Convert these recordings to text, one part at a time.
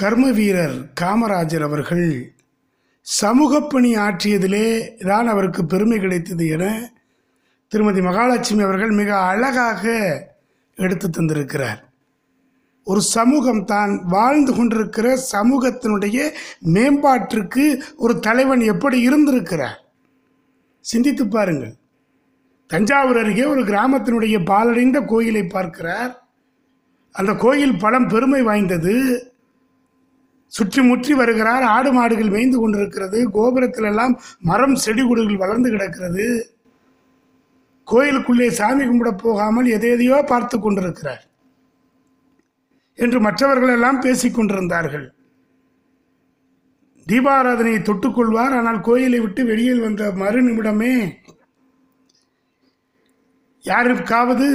கர்ம வீரர் காமராஜர் அவர்கள் சமூக பணி ஆற்றியதிலே தான் அவருக்கு பெருமை கிடைத்தது என திருமதி மகாலட்சுமி அவர்கள் மிக அழகாக எடுத்து தந்திருக்கிறார். ஒரு சமூகம் தான் வாழ்ந்து கொண்டிருக்கிற சமூகத்தினுடைய மேம்பாட்டிற்கு ஒரு தலைவன் எப்படி இருந்திருக்கிறார்? சிந்தித்து பாருங்கள். தஞ்சாவூர் அருகே ஒரு கிராமத்தினுடைய பாலடைந்த கோயிலை பார்க்கிறார். அந்த கோயில் பலம் பெருமை வாய்ந்தது. சுற்றி முற்றி வருகிறார். ஆடு மாடுகள் மேய்ந்து கொண்டிருக்கிறது. கோபுரத்திலெல்லாம் மரம் செடி கொடிகள் வளர்ந்து கிடக்கிறது. கோயிலுக்குள்ளே சாமி கும்பிட போகாமல் எதை எதையோ பார்த்து கொண்டிருக்கிறார். என்று மற்றவர்கள் எல்லாம் பேசிக் கொண்டிருந்தார்கள். தீபாராதனையை தொட்டுக்கொள்வார் ஆனால் கோயிலை விட்டு வெளியில் வந்த மறு நிமிடமே யாருக்காவது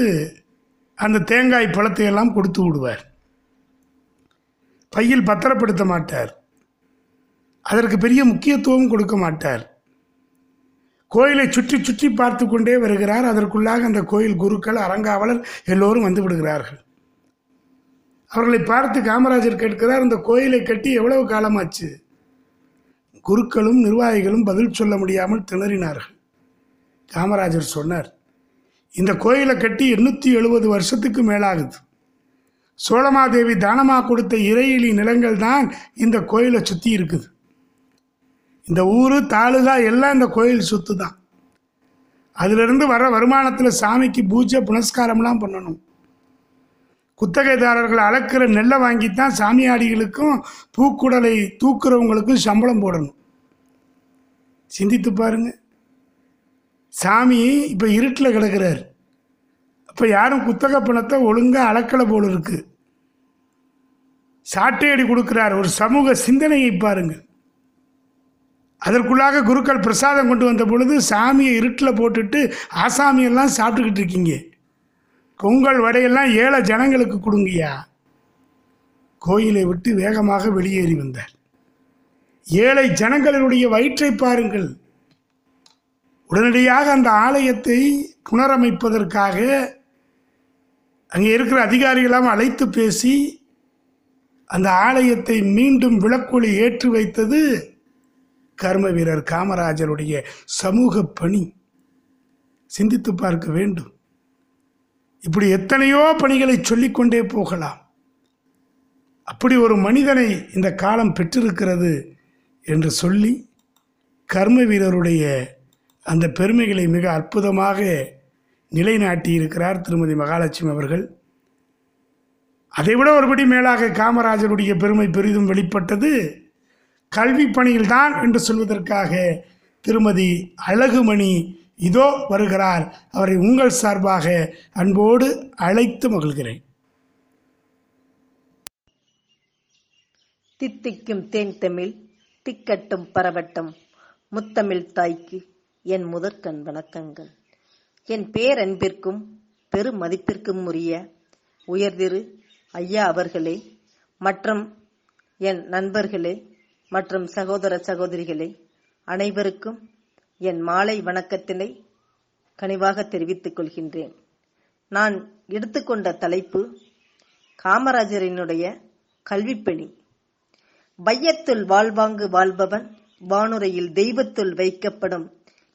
அந்த தேங்காய் பழத்தை எல்லாம் கொடுத்து விடுவார். பையில் பத்திரப்படுத்த மாட்டார். அதற்கு பெரிய முக்கியத்துவம் கொடுக்க மாட்டார். கோயிலை சுற்றி சுற்றி பார்த்து கொண்டே வருகிறார். அதற்குள்ளாக அந்த கோயில் குருக்கள் அரங்காவலர் எல்லோரும் வந்து விடுகிறார்கள். அவர்களை பார்த்து காமராஜர் கேட்கிறார் இந்த கோயிலை கட்டி எவ்வளவு காலமாச்சு? குருக்களும் நிர்வாகிகளும் பதில் சொல்ல முடியாமல் திணறினார்கள். காமராஜர் சொன்னார் இந்த கோயிலை கட்டி எண்ணூற்றி எழுபது வருஷத்துக்கு மேலாகுது. சோழமாதேவி தானமாக கொடுத்த இறையிலி நிலங்கள் தான் இந்த கோயிலை சுற்றி இருக்குது. இந்த ஊர் தாலுகா எல்லாம் இந்த கோயில் சொத்து தான். அதிலிருந்து வர வருமானத்தில் சாமிக்கு பூஜை புனஸ்காரம்லாம் பண்ணணும். குத்தகைதாரர்கள் அளக்கிற நெல்லை வாங்கித்தான் சாமியாடிகளுக்கும் பூக்குடலை தூக்குறவங்களுக்கும் சம்பளம் போடணும். சிந்தித்து பாருங்க. சாமி இப்போ இருட்டில் கிடக்கிறார். அப்போ யாரும் குத்தகை பணத்தை ஒழுங்காக அளக்கலை போல இருக்குது சாட்டையடி கொடுக்கிறார். ஒரு சமூக சிந்தனையை பாருங்கள். அதற்குள்ளாக குருக்கள் பிரசாதம் கொண்டு வந்த பொழுது சாமியை இருட்டில் போட்டுட்டு ஆசாமியெல்லாம் சாப்பிட்டுக்கிட்டு இருக்கீங்க. பொங்கல் வடையெல்லாம் ஏழை ஜனங்களுக்கு கொடுங்கய்யா. கோயிலை விட்டு வேகமாக வெளியேறி வந்தார். ஏழை ஜனங்களுடைய வயிற்றை பாருங்கள். உடனடியாக அந்த ஆலயத்தை புனரமைப்பதற்காக அங்கே இருக்கிற அதிகாரிகளாம் அழைத்து பேசி அந்த ஆலயத்தை மீண்டும் விளக்கொளி ஏற்றி வைத்தது கர்ம வீரர் காமராஜருடைய சமூக பணி. சிந்தித்து பார்க்க வேண்டும். இப்படி எத்தனையோ பணிகளை சொல்லிக்கொண்டே போகலாம். அப்படி ஒரு மனிதனை இந்த காலம் பெற்றிருக்கிறது என்று சொல்லி கர்ம வீரருடைய அந்த பெருமைகளை மிக அற்புதமாக நிலைநாட்டியிருக்கிறார் திருமதி மகாலட்சுமி அவர்கள். அதைவிட ஒருபடி மேலாக காமராஜருடைய பெருமை பெரிதும் வெளிப்பட்டது கல்வி பணியில்தான் என்று சொல்வதற்காக திருமதி அழகுமணி இதோ வருகிறார். அவரை உங்கள் சார்பாக அன்போடு அழைத்து மகிழ்கிறேன். தித்திக்கும் தேன் தமிழ் திக்கட்டும் பரவட்டும் முத்தமிழ் தாய்க்கு என் முதற்கண் வணக்கங்கள். என் பேரன்பிற்கும் பெருமதிப்பிற்கும் உரிய உயர்திரு ஐயா அவர்களே மற்றும் என் நண்பர்களே மற்றும் சகோதர சகோதரிகளே அனைவருக்கும் என் மாலை வணக்கத்தினை கனிவாக தெரிவித்துக் கொள்கின்றேன். நான் எடுத்துக்கொண்ட தலைப்பு காமராஜரினுடைய கல்விப்பணி. பையத்துள் வாழ்வாங்கு வாழ்பவன் வானுரையில் தெய்வத்துள் வைக்கப்படும்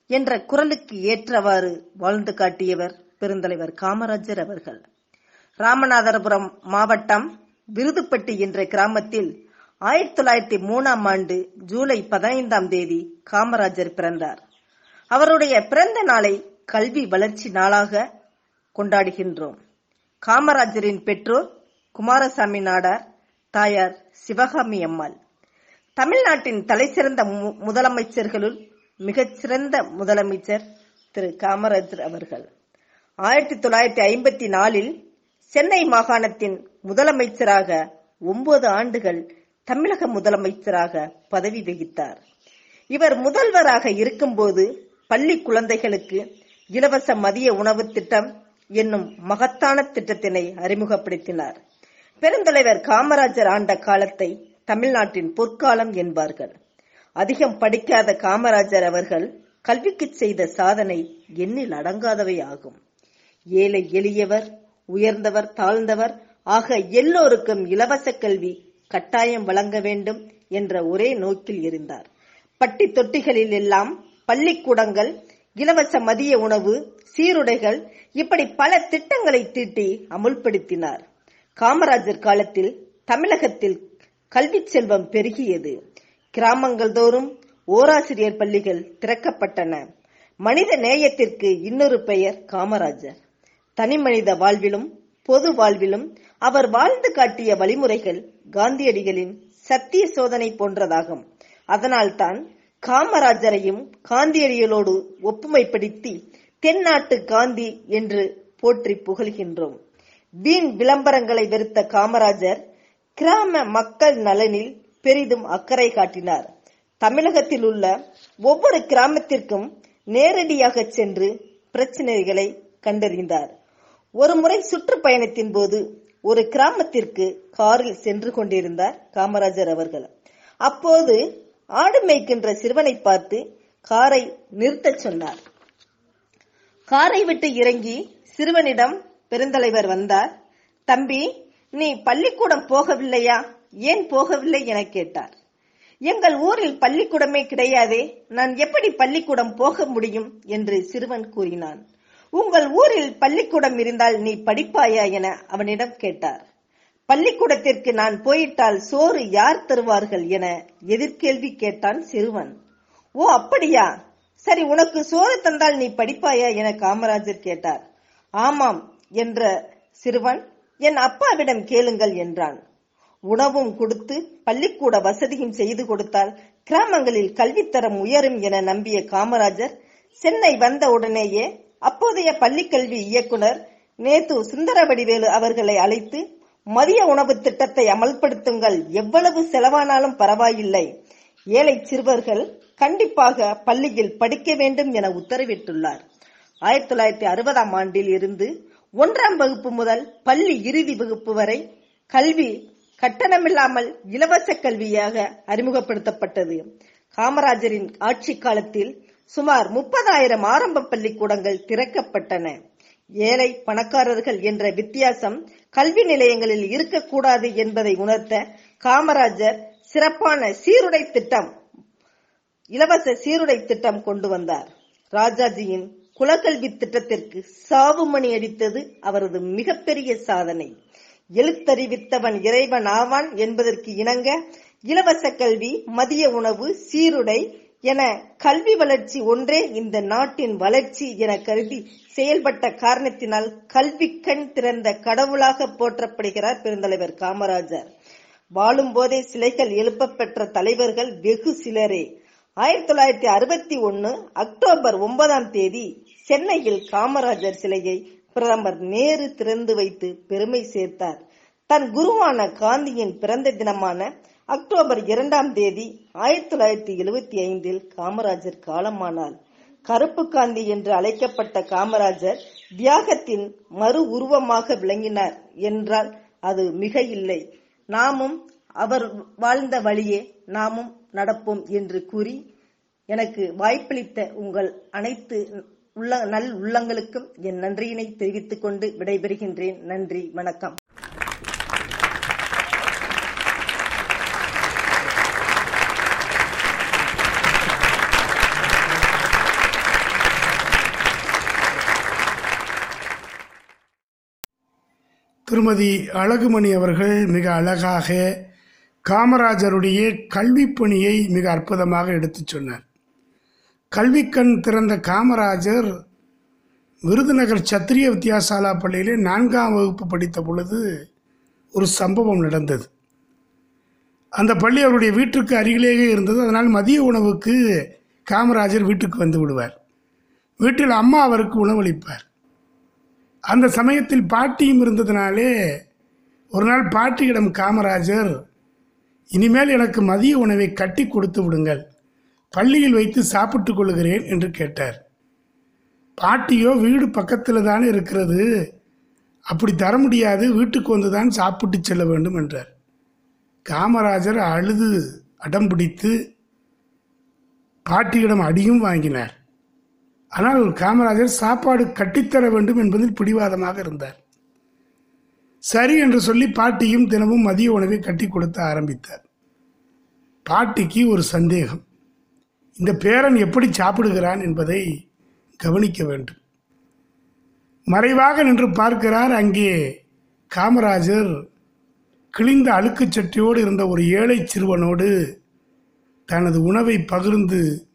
என்ற குரலுக்கு ஏற்றவாறு வாழ்ந்து காட்டியவர் பெருந்தலைவர் காமராஜர் அவர்கள். ராமநாதபுரம் மாவட்டம் விருதுப்பட்டி என்ற கிராமத்தில் ஆயிரத்தி தொள்ளாயிரத்தி மூணாம் ஆண்டு ஜூலை பதினைந்தாம் தேதி காமராஜர் பிறந்தார். அவருடைய பிறந்த நாளை கல்வி வளர்ச்சி நாளாக கொண்டாடுகின்றோம். காமராஜரின் பெற்றோர் குமாரசாமி நாடார் தாயார் சிவகாமி அம்மாள். தமிழ்நாட்டின் தலைசிறந்த மு- முதலமைச்சர்களுள் மிகச்சிறந்த முதலமைச்சர் திரு காமராஜர் அவர்கள். ஆயிரத்தி தொள்ளாயிரத்தி ஐம்பத்தி நாலில் சென்னை மாகாணத்தின் முதலமைச்சராக ஒன்பது ஆண்டுகள் தமிழக முதலமைச்சராக பதவி வகித்தார். இவர் முதல்வராக இருக்கும்போது பள்ளி குழந்தைகளுக்கு இலவச மதிய உணவு திட்டம் என்னும் மகத்தான திட்டத்தினை அறிமுகப்படுத்தினார். பெருந்தலைவர் காமராஜர் ஆண்ட காலத்தை தமிழ்நாட்டின் பொற்காலம் என்பார்கள். அதிகம் படிக்காத காமராஜர் அவர்கள் கல்விக்கு செய்த சாதனை எண்ணில் அடங்காதவை ஆகும். ஏழை எளியவர் உயர்ந்தவர் தாழ்ந்தவர் ஆக எல்லோருக்கும் இலவச கல்வி கட்டாயம் வழங்க வேண்டும் என்ற ஒரே நோக்கில் இருந்தார். பட்டி தொட்டிகளில் எல்லாம் பள்ளிக்கூடங்கள் இலவச மதிய உணவு சீருடைகள் இப்படி பல திட்டங்களை தீட்டி அமுல்படுத்தினார். காமராஜர் காலத்தில் தமிழகத்தில் கல்வி செல்வம் பெருகியது. கிராமங்கள் தோறும் ஓராசிரியர் பள்ளிகள் திறக்கப்பட்டன. மனித நேயத்திற்கு இன்னொரு பெயர் காமராஜர். தனி மனித வாழ்விலும் பொது வாழ்விலும் அவர் வாழ்ந்து காட்டிய வழிமுறைகள் காந்தியடிகளின் சத்திய சோதனை போன்றதாகும். அதனால்தான் காமராஜரையும் காந்தியடிகளோடு ஒப்புமைப்படுத்தி தென்னாட்டு காந்தி என்று போற்றி புகழ்கின்றோம். வீண் விளம்பரங்களை வெறுத்த காமராஜர் கிராம மக்கள் நலனில் பெரிதும் அக்கறை காட்டினார். தமிழகத்தில் உள்ள ஒவ்வொரு கிராமத்திற்கும் நேரடியாக சென்று பிரச்சனைகளை கண்டறிந்தார். ஒரு முறை சுற்றுப்பயணத்தின் போது ஒரு கிராமத்திற்கு காரில் சென்று கொண்டிருந்தார் காமராஜர் அவர்கள். அப்போது ஆடு மேய்க்கின்ற சிறுவனை பார்த்து காரை நிறுத்தச் சொன்னார். காரை விட்டு இறங்கி சிறுவனிடம் பெருந்தலைவர் வந்தார் தம்பி நீ பள்ளிக்கூடம் போகவில்லையா? ஏன் போகவில்லை? என கேட்டார். எங்கள் ஊரில் பள்ளிக்கூடமே கிடையாதே நான் எப்படி பள்ளிக்கூடம் போக முடியும்? என்று சிறுவன் கூறினான். உங்கள் ஊரில் பள்ளிக்கூடம் இருந்தால் நீ படிப்பாயா என அவனிடம் கேட்டார். பள்ளிக்கூடத்திற்கு நான் போயிட்டால் சோறு யார் தருவார்கள் என எதிர்கேள்வி கேட்டான் சிறுவன். ஓ அப்படியா? சரி உனக்கு சோறு தந்தால் நீ படிப்பாயா என காமராஜர் கேட்டார். ஆமாம் என்ற சிறுவன் என் அப்பாவிடம் கேளுங்கள் என்றான். உணவும் கொடுத்து பள்ளிக்கூட வசதியும் செய்து கொடுத்தால் கிராமங்களில் கல்வித்தரம் உயரும் என நம்பிய காமராஜர் சென்னை வந்த உடனேயே அப்போதைய பள்ளிக்கல்வி இயக்குனர் நேத்து சுந்தரவடிவேலு அவர்களை அழைத்து மதிய உணவு திட்டத்தை அமல்படுத்துங்கள். எவ்வளவு செலவானாலும் பரவாயில்லை. ஏழை சிறுவர்கள் கண்டிப்பாக பள்ளியில் படிக்க வேண்டும் என உத்தரவிட்டுள்ளார். ஆயிரத்தி தொள்ளாயிரத்தி அறுபதாம் ஆண்டில் இருந்து ஒன்றாம் வகுப்பு முதல் பள்ளி இறுதி வகுப்பு வரை கல்வி கட்டணமில்லாமல் இலவச கல்வியாக அறிமுகப்படுத்தப்பட்டது. காமராஜரின் ஆட்சி காலத்தில் சுமார் முப்பதாயிரம் ஆரம்ப பள்ளிக்கூடங்கள் திறக்கப்பட்டன. ஏழை பணக்காரர்கள் என்ற வித்தியாசம் கல்வி நிலையங்களில் இருக்கக்கூடாது என்பதை உணர்த்த காமராஜர் சிறப்பான சீருடை திட்டம் இலவச சீருடை திட்டம் கொண்டு வந்தார். ராஜாஜியின் குலக்கல்வி திட்டத்திற்கு சாவுமணி அடித்தது அவரது மிகப்பெரிய சாதனை. எழுத்தறிவித்தவன் இறைவன் ஆவான் என்பதற்கு இணங்க இலவச கல்வி மதிய உணவு சீருடை என கல்வி வளர்ச்சி ஒன்றே இந்த நாட்டின் வளர்ச்சி என கருதி செயல்பட்ட காரணத்தினால் கல்வி கண் திறந்த கடவுளாக போற்றப்படுகிறார் பெருந்தலைவர் காமராஜர். வாழும் போதே சிலைகள் எழுப்பப்பெற்ற தலைவர்கள் வெகு சிலரே. ஆயிரத்தி தொள்ளாயிரத்தி அறுபத்தி ஒன்னு அக்டோபர் ஒன்பதாம் தேதி சென்னையில் காமராஜர் சிலையை பிரதமர் நேரு திறந்து வைத்து பெருமை சேர்த்தார். தன் குருவான காந்தியின் பிறந்த தினமான அக்டோபர் இரண்டாம் தேதி ஆயிரத்தி தொள்ளாயிரத்தி எழுபத்தி ஐந்தில் காமராஜர் காலமானார். கருப்பு காந்தி என்று அழைக்கப்பட்ட காமராஜர் தியாகத்தின் மறு உருவமாக விளங்கினார் என்றால் அது மிக இல்லை. நாமும் அவர் வாழ்ந்த வழியே நாமும் நடப்போம் என்று கூறி எனக்கு வாய்ப்பளித்த உங்கள் அனைத்து உள்ள நல் உள்ளங்களுக்கும் என் நன்றியினை தெரிவித்துக் கொண்டு விடைபெறுகின்றேன். நன்றி வணக்கம். திருமதி அழகுமணி அவர்கள் மிக அழகாக காமராஜருடைய கல்விப் பணியை மிக அற்புதமாக எடுத்துச் சொன்னார். கல்விக்கண் திறந்த காமராஜர் விருதுநகர் சத்திரிய வித்யாசாலா பள்ளியிலே நான்காம் வகுப்பு படித்த பொழுது ஒரு சம்பவம் நடந்தது. அந்த பள்ளி அவருடைய வீட்டிற்கு அருகிலேயே இருந்தது. அதனால் மதிய உணவுக்கு காமராஜர் வீட்டுக்கு வந்து விடுவார். வீட்டில் அம்மா அவருக்கு உணவளிப்பார். அந்த சமயத்தில் பாட்டியும் இருந்ததுனாலே ஒரு நாள் பாட்டியிடம் காமராஜர் இனிமேல் எனக்கு மதிய உணவை கட்டி கொடுத்து விடுங்கள். பள்ளியில் வைத்து சாப்பிட்டுக் கொள்கிறேன் என்று கேட்டார். பாட்டியோ வீடு பக்கத்தில் தானே இருக்கிறது. அப்படி தர முடியாது. வீட்டுக்கு வந்து தான் சாப்பிட்டு செல்ல வேண்டும் என்றார். காமராஜர் அழுது அடம் பிடித்து பாட்டியிடம் அடியும் வாங்கினார். ஆனால் காமராஜர் சாப்பாடு கட்டித்தர வேண்டும் என்பதில் பிடிவாதமாக இருந்தார். சரி என்று சொல்லி பாட்டியும் தினமும் மதிய உணவை கட்டி கொடுத்த ஆரம்பித்தார். பாட்டிக்கு ஒரு சந்தேகம். இந்த பேரன் எப்படி சாப்பிடுகிறான் என்பதை கவனிக்க வேண்டும். மறைவாக நின்று பார்க்கிறார். அங்கே காமராஜர் கிழிந்த அழுக்குச் சட்டியோடு இருந்த ஒரு ஏழை சிறுவனோடு தனது உணவை பகிர்ந்து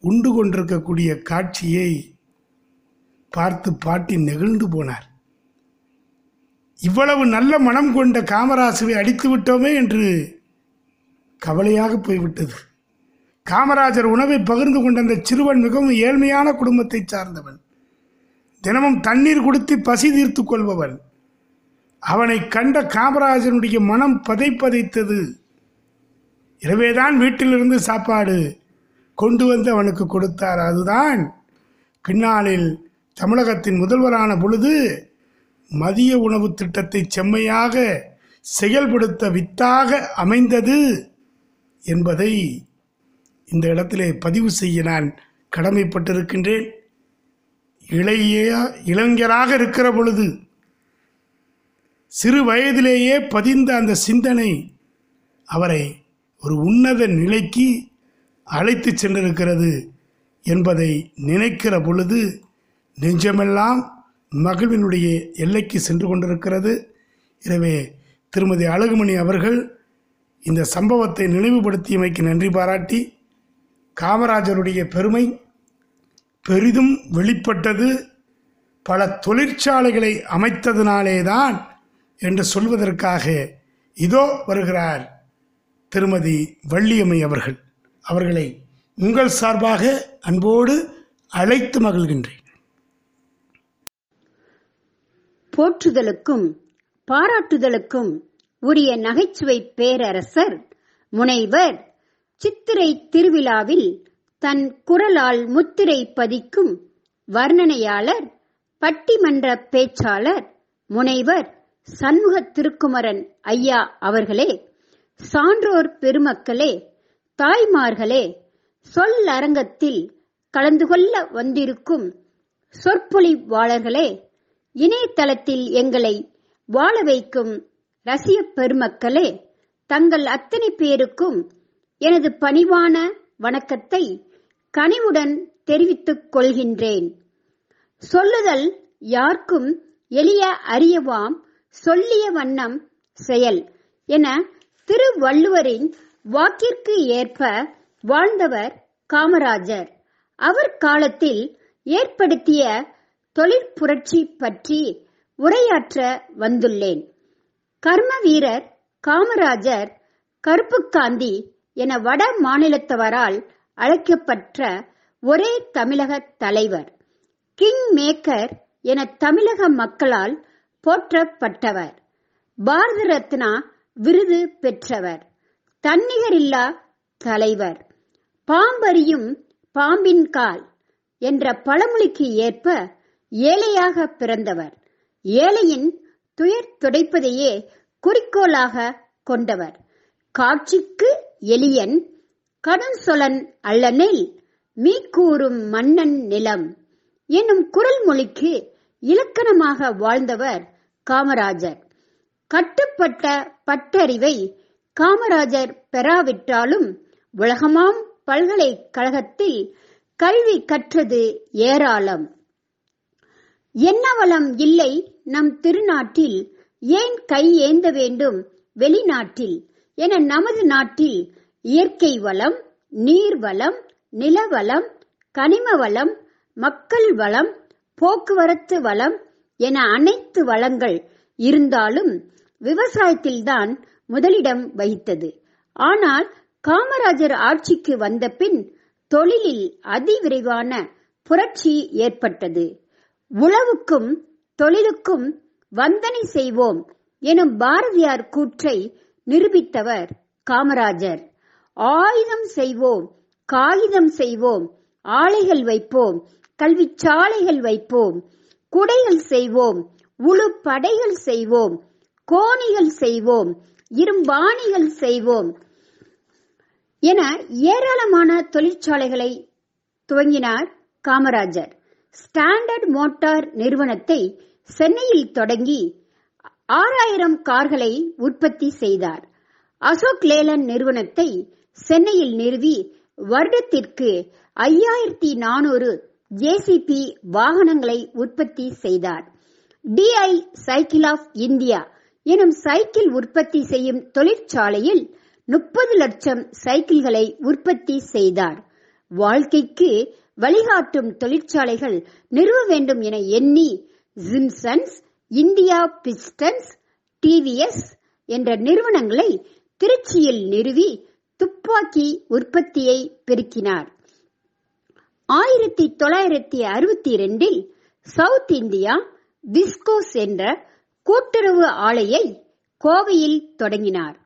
உண்டு கொண்டிருக்கக்கூடிய காட்சியை பார்த்து பாட்டி நெகிழ்ந்து போனார். இவ்வளவு நல்ல மனம் கொண்ட காமராசுவை அடித்து விட்டோமே என்று கவலையாக போய்விட்டது. காமராஜர் உணவை பகிர்ந்து கொண்ட அந்த சிறுவன் மிகவும் ஏழ்மையான குடும்பத்தைச் சார்ந்தவன். தினமும் தண்ணீர் கொடுத்து பசி தீர்த்து கொள்பவன். அவனை கண்ட காமராஜனுடைய மனம் பதைப்பதைத்தது. இரவேதான் வீட்டிலிருந்து சாப்பாடு. கொண்டு வந்து அவனுக்கு கொடுத்தார். அதுதான் பின்னாளில் தமிழகத்தின் முதல்வரான பொழுது மதிய உணவு திட்டத்தை செம்மையாக செயல்படுத்த வித்தாக அமைந்தது என்பதை இந்த இடத்திலே பதிவு செய்ய நான் கடமைப்பட்டிருக்கின்றேன். இளைய இளைஞராக இருக்கிற பொழுது சிறு வயதிலேயே பதிந்த அந்த சிந்தனை அவரை ஒரு உன்னத நிலைக்கு அழைத்து சென்றிருக்கிறது என்பதை நினைக்கிற பொழுது நெஞ்சமெல்லாம் மகிழ்வினுடைய எல்லைக்கு சென்று கொண்டிருக்கிறது. எனவே திருமதி அழகுமணி அவர்கள் இந்த சம்பவத்தை நினைவுபடுத்தியமைக்கு நன்றி பாராட்டி காமராஜருடைய பெருமை பெரிதும் வெளிப்பட்டது. பல தொழிற்சாலைகளை அமைத்ததினாலேதான் என்று சொல்வதற்காக இதோ வருகிறார் திருமதி வள்ளியம்மை அவர்கள். அவர்களை உங்கள் சார்பாக அன்போடு அழைத்து மகிழ்கின்றேன். போற்றுதலுக்கும் பாராட்டுதலுக்கும் உரிய நகைச்சுவை பேரரசர் முனைவர் சித்திரை திருவிழாவில் தன் குரலால் முத்திரை பதிக்கும் வர்ணனையாளர் பட்டிமன்ற பேச்சாளர் முனைவர் சண்முக திருக்குமரன் ஐயா அவர்களே சான்றோர் பெருமக்களே தாய்மார்களே சொல்லரங்கத்தில் கலந்து கொள்ள வந்திருக்கும் சொற்பொழிவாளர்களே இணையதளத்தில் எங்களை வாழ வைக்கும் ரசிய பெருமக்களே தங்கள் அத்தனை பேருக்கும் எனது பணிவான வணக்கத்தை கனிவுடன் தெரிவித்துக் கொள்கின்றேன். சொல்லுதல் யார்க்கும் எளிய அறியவாம் சொல்லிய வண்ணம் செயல் என திருவள்ளுவரின் வாக்கிற்கு ஏற்ப வாழ்ந்தவர் காமராஜர். அவர் காலத்தில் ஏற்படுத்திய தொழிற்புரட்சி பற்றி உரையாற்ற வந்துள்ளேன். கர்ம வீரர் காமராஜர் கருப்புக்காந்தி என வட மாநிலத்தவரால் அழைக்கப்பட்ட ஒரே தமிழக தலைவர். கிங் மேக்கர் என தமிழக மக்களால் போற்றப்பட்டவர். பாரத ரத்னா விருது பெற்றவர். தன்னிகரில்லா தலைவர். பாம்பரியும் பாம்பின் கால் என்ற பழமொழிக்கு ஏற்ப ஏழையாக பிறந்தவர். ஏழையின் துயர் துடைப்பதையே குறிக்கோளாக கொண்டவர். காட்சிக்கு எளியன் கடன் சொலன் அல்லனில் மீ கூறும் மன்னன் நிலம் என்னும் குரல் மொழிக்கு இலக்கணமாக வாழ்ந்தவர் காமராஜர். கட்டுப்பட்ட பட்டறிவை காமராஜர் பெறாவிட்டாலும் உலகமாம் பல்கலைக்கழகத்தில் கல்வி கற்றது ஏராளம். என்ன வளம் இல்லை நம் திருநாட்டில். ஏன் கை ஏந்த வேண்டும் வெளிநாட்டில்? என நமது நாட்டில் இயற்கை வளம் நீர் வளம் நிலவளம் கனிம வளம் மக்கள் வளம் போக்குவரத்து வளம் என அனைத்து வளங்கள் இருந்தாலும் விவசாயத்தில்தான் முதலிடம் வகித்தது. ஆனால் காமராஜர் ஆட்சிக்கு வந்த பின் தொழிலில் அதிவிரைவான புரட்சி ஏற்பட்டது. உழவுக்கும் தொழிலுக்கும் வந்தனை செய்வோம் எனும் பாரதியார் கூற்றை நிரூபித்தவர் காமராஜர். ஆயுதம் செய்வோம் காகிதம் செய்வோம் ஆலைகள் வைப்போம் கல்வி சாலைகள் வைப்போம் குடைகள் செய்வோம் உழு படைகள் செய்வோம் கோணிகள் செய்வோம் இரும்பாணிகள் செய்வோம். என ஏராளமான தொழிற்சாலைகளை துவங்கினார் காமராஜர். ஸ்டாண்டர்ட் மோட்டார் நிறுவனத்தை சென்னையில் தொடங்கி ஆறாயிரம் கார்களை உற்பத்தி செய்தார். அசோக் லேலன் நிறுவனத்தை சென்னையில் நிறுவி வருடத்திற்கு ஐயாயிரத்தி நானூறு ஜேசிபி வாகனங்களை உற்பத்தி செய்தார். டிஐ சைக்கிள் ஆஃப் இந்தியா எனும் சைக்கிள் உற்பத்தி செய்யும் தொழிற்சாலையில் முப்பது லட்சம் சைக்கிள்களை உற்பத்தி செய்தார். வாழ்க்கைக்கு வழிகாட்டும் தொழிற்சாலைகள் நிறுவ வேண்டும் என எண்ணி ஜிம்சன்ஸ் இந்தியா பிஸ்டன்ஸ் டிவிஎஸ் என்ற நிறுவனங்களை திருச்சியில் நிறுவி துப்பாக்கி உற்பத்தியை பெருக்கினார். ஆயிரத்தி தொள்ளாயிரத்தி அறுபத்தி இரண்டில் சவுத் இந்தியா விஸ்கோஸ் என்ற கூட்டுறவு ஆலையை கோவையில் தொடங்கினார்.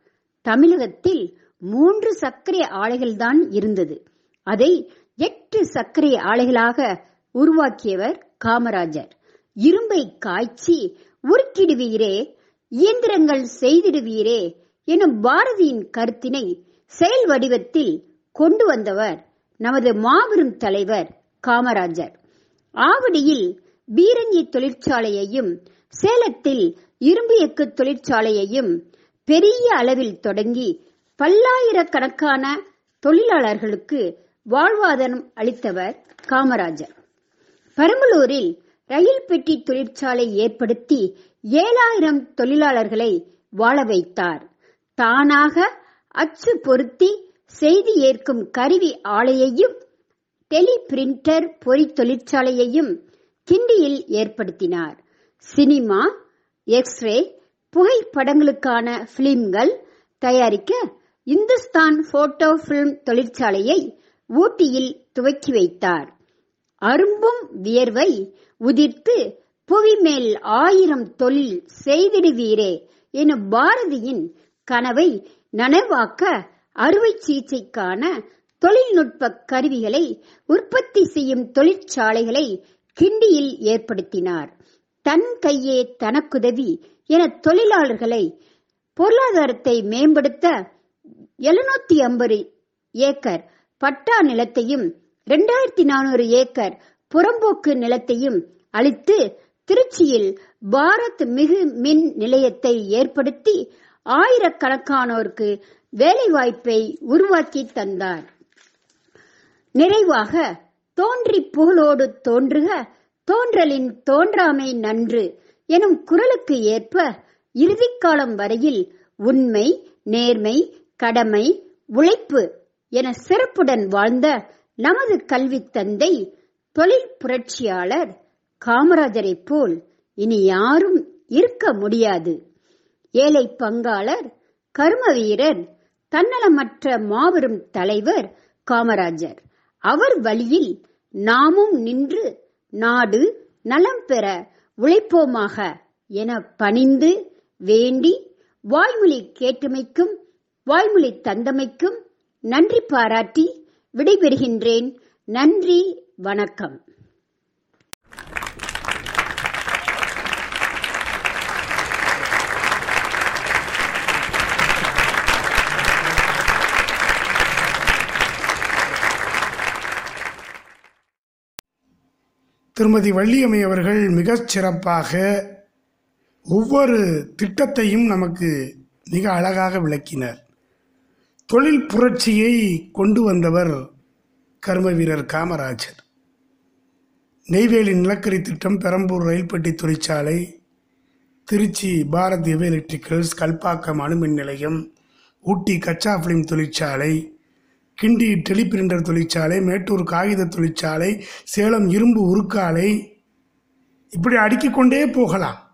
தமிழகத்தில் மூன்று சர்க்கரை ஆலைகள்தான் இருந்தது. அதை எட்டு சர்க்கரை ஆலைகளாக உருவாக்கியவர் காமராஜர். இரும்பை காய்ச்சி உருக்கிடுவீரே இயந்திரங்கள் செய்திடுவீரே எனும் பாரதியின் கருத்தினை செயல் வடிவத்தில் கொண்டு வந்தவர் நமது மாபெரும் தலைவர் காமராஜர். ஆவடியில் பீரங்கி தொழிற்சாலையையும் சேலத்தில் இரும்பு எக்கு தொழிற்சாலையையும் பெரிய அளவில் தொடங்கி பல்லாயிரக்கணக்கான தொழிலாளர்களுக்கு வாழ்வாதாரம் அளித்தவர் காமராஜர். பெரம்பலூரில் ரயில் பெட்டி தொழிற்சாலை ஏற்படுத்தி ஏழாயிரம் தொழிலாளர்களை வாழ வைத்தார். தானாக அச்சு பொருத்தி செய்தி ஏற்கும் கருவி ஆலையையும் டெலி பிரிண்டர் பொறி தொழிற்சாலையையும் கிண்டியில் ஏற்படுத்தினார். சினிமா எக்ஸ்ரே புகைப்படங்களுக்கான பிலிம்கள் தயாரிக்க இந்துஸ்தான் போட்டோ பிலிம் தொழிற்சாலையை ஊட்டியில் துவக்கி வைத்தார். அரும்பும் வியர்வை உதிர்த்து புவி மேல் ஆயிரம் தொழில் செய்திடுவீரே எனும் பாரதியின் கனவை நனவாக்க அறுவை சிகிச்சைக்கான தொழில்நுட்ப கருவிகளை உற்பத்தி செய்யும் தொழிற்சாலைகளை கிண்டியில் ஏற்படுத்தினார். தன் கையே தனக்குதவி என தொழிலாளர்களை பொருளாதாரத்தை மேம்படுத்த எழுநூத்தி ஐம்பது ஏக்கர் பட்டா நிலத்தையும் இரண்டாயிரத்தி நானூறு ஏக்கர் புறம்போக்கு நிலத்தையும் அளித்து திருச்சியில் பாரத் மிகு மின் நிலையத்தை ஏற்படுத்தி ஆயிரக்கணக்கானோருக்கு வேலைவாய்ப்பை உருவாக்கி தந்தார். நிறைவாக தோன்றி புகழோடு தோன்றுக தோன்றலின் தோன்றாமை நன்று எனும் குரலுக்கு ஏற்ப இறுதிக்காலம் வரையில் உண்மை நேர்மை கடமை உழைப்பு என சிறப்புடன் வாழ்ந்த நமது கல்வி தந்தை தொழில் புரட்சியாளர் காமராஜரைப் போல் இனி யாரும் இருக்க முடியாது. ஏழை பங்காளர் கரும வீரர் தன்னலமற்ற மாபெரும் தலைவர் காமராஜர். அவர் வழியில் நாமும் நின்று நாடு நலம் பெற உழைப்போமாக என பணிந்து வேண்டி வாய்மொழி கேட்டுமைக்கும் வாய்மொழி தந்தமைக்கும் நன்றி பாராட்டி விடைபெறுகின்றேன். நன்றி வணக்கம். திருமதி வள்ளியம்மை அவர்கள் மிகச் சிறப்பாக ஒவ்வொரு திட்டத்தையும் நமக்கு மிக அழகாக விளக்கினர். தொழில் புரட்சியை கொண்டு வந்தவர் கர்ம வீரர் காமராஜர். நெய்வேலி நிலக்கரி திட்டம் பெரம்பூர் ரயில்பட்டி தொழிற்சாலை திருச்சி பாரத் எவ எலக்ட்ரிக்கல்ஸ் கல்பாக்கம் அணுமின் நிலையம் ஊட்டி கச்சா ஃபிலிம் தொழிற்சாலை கிண்டி டெலிபிரிண்டர் தொழிற்சாலை மேட்டூர் காகித தொழிற்சாலை சேலம் இரும்பு உருக்காலை இப்படி அடுக்கிக்கொண்டே போகலாம்.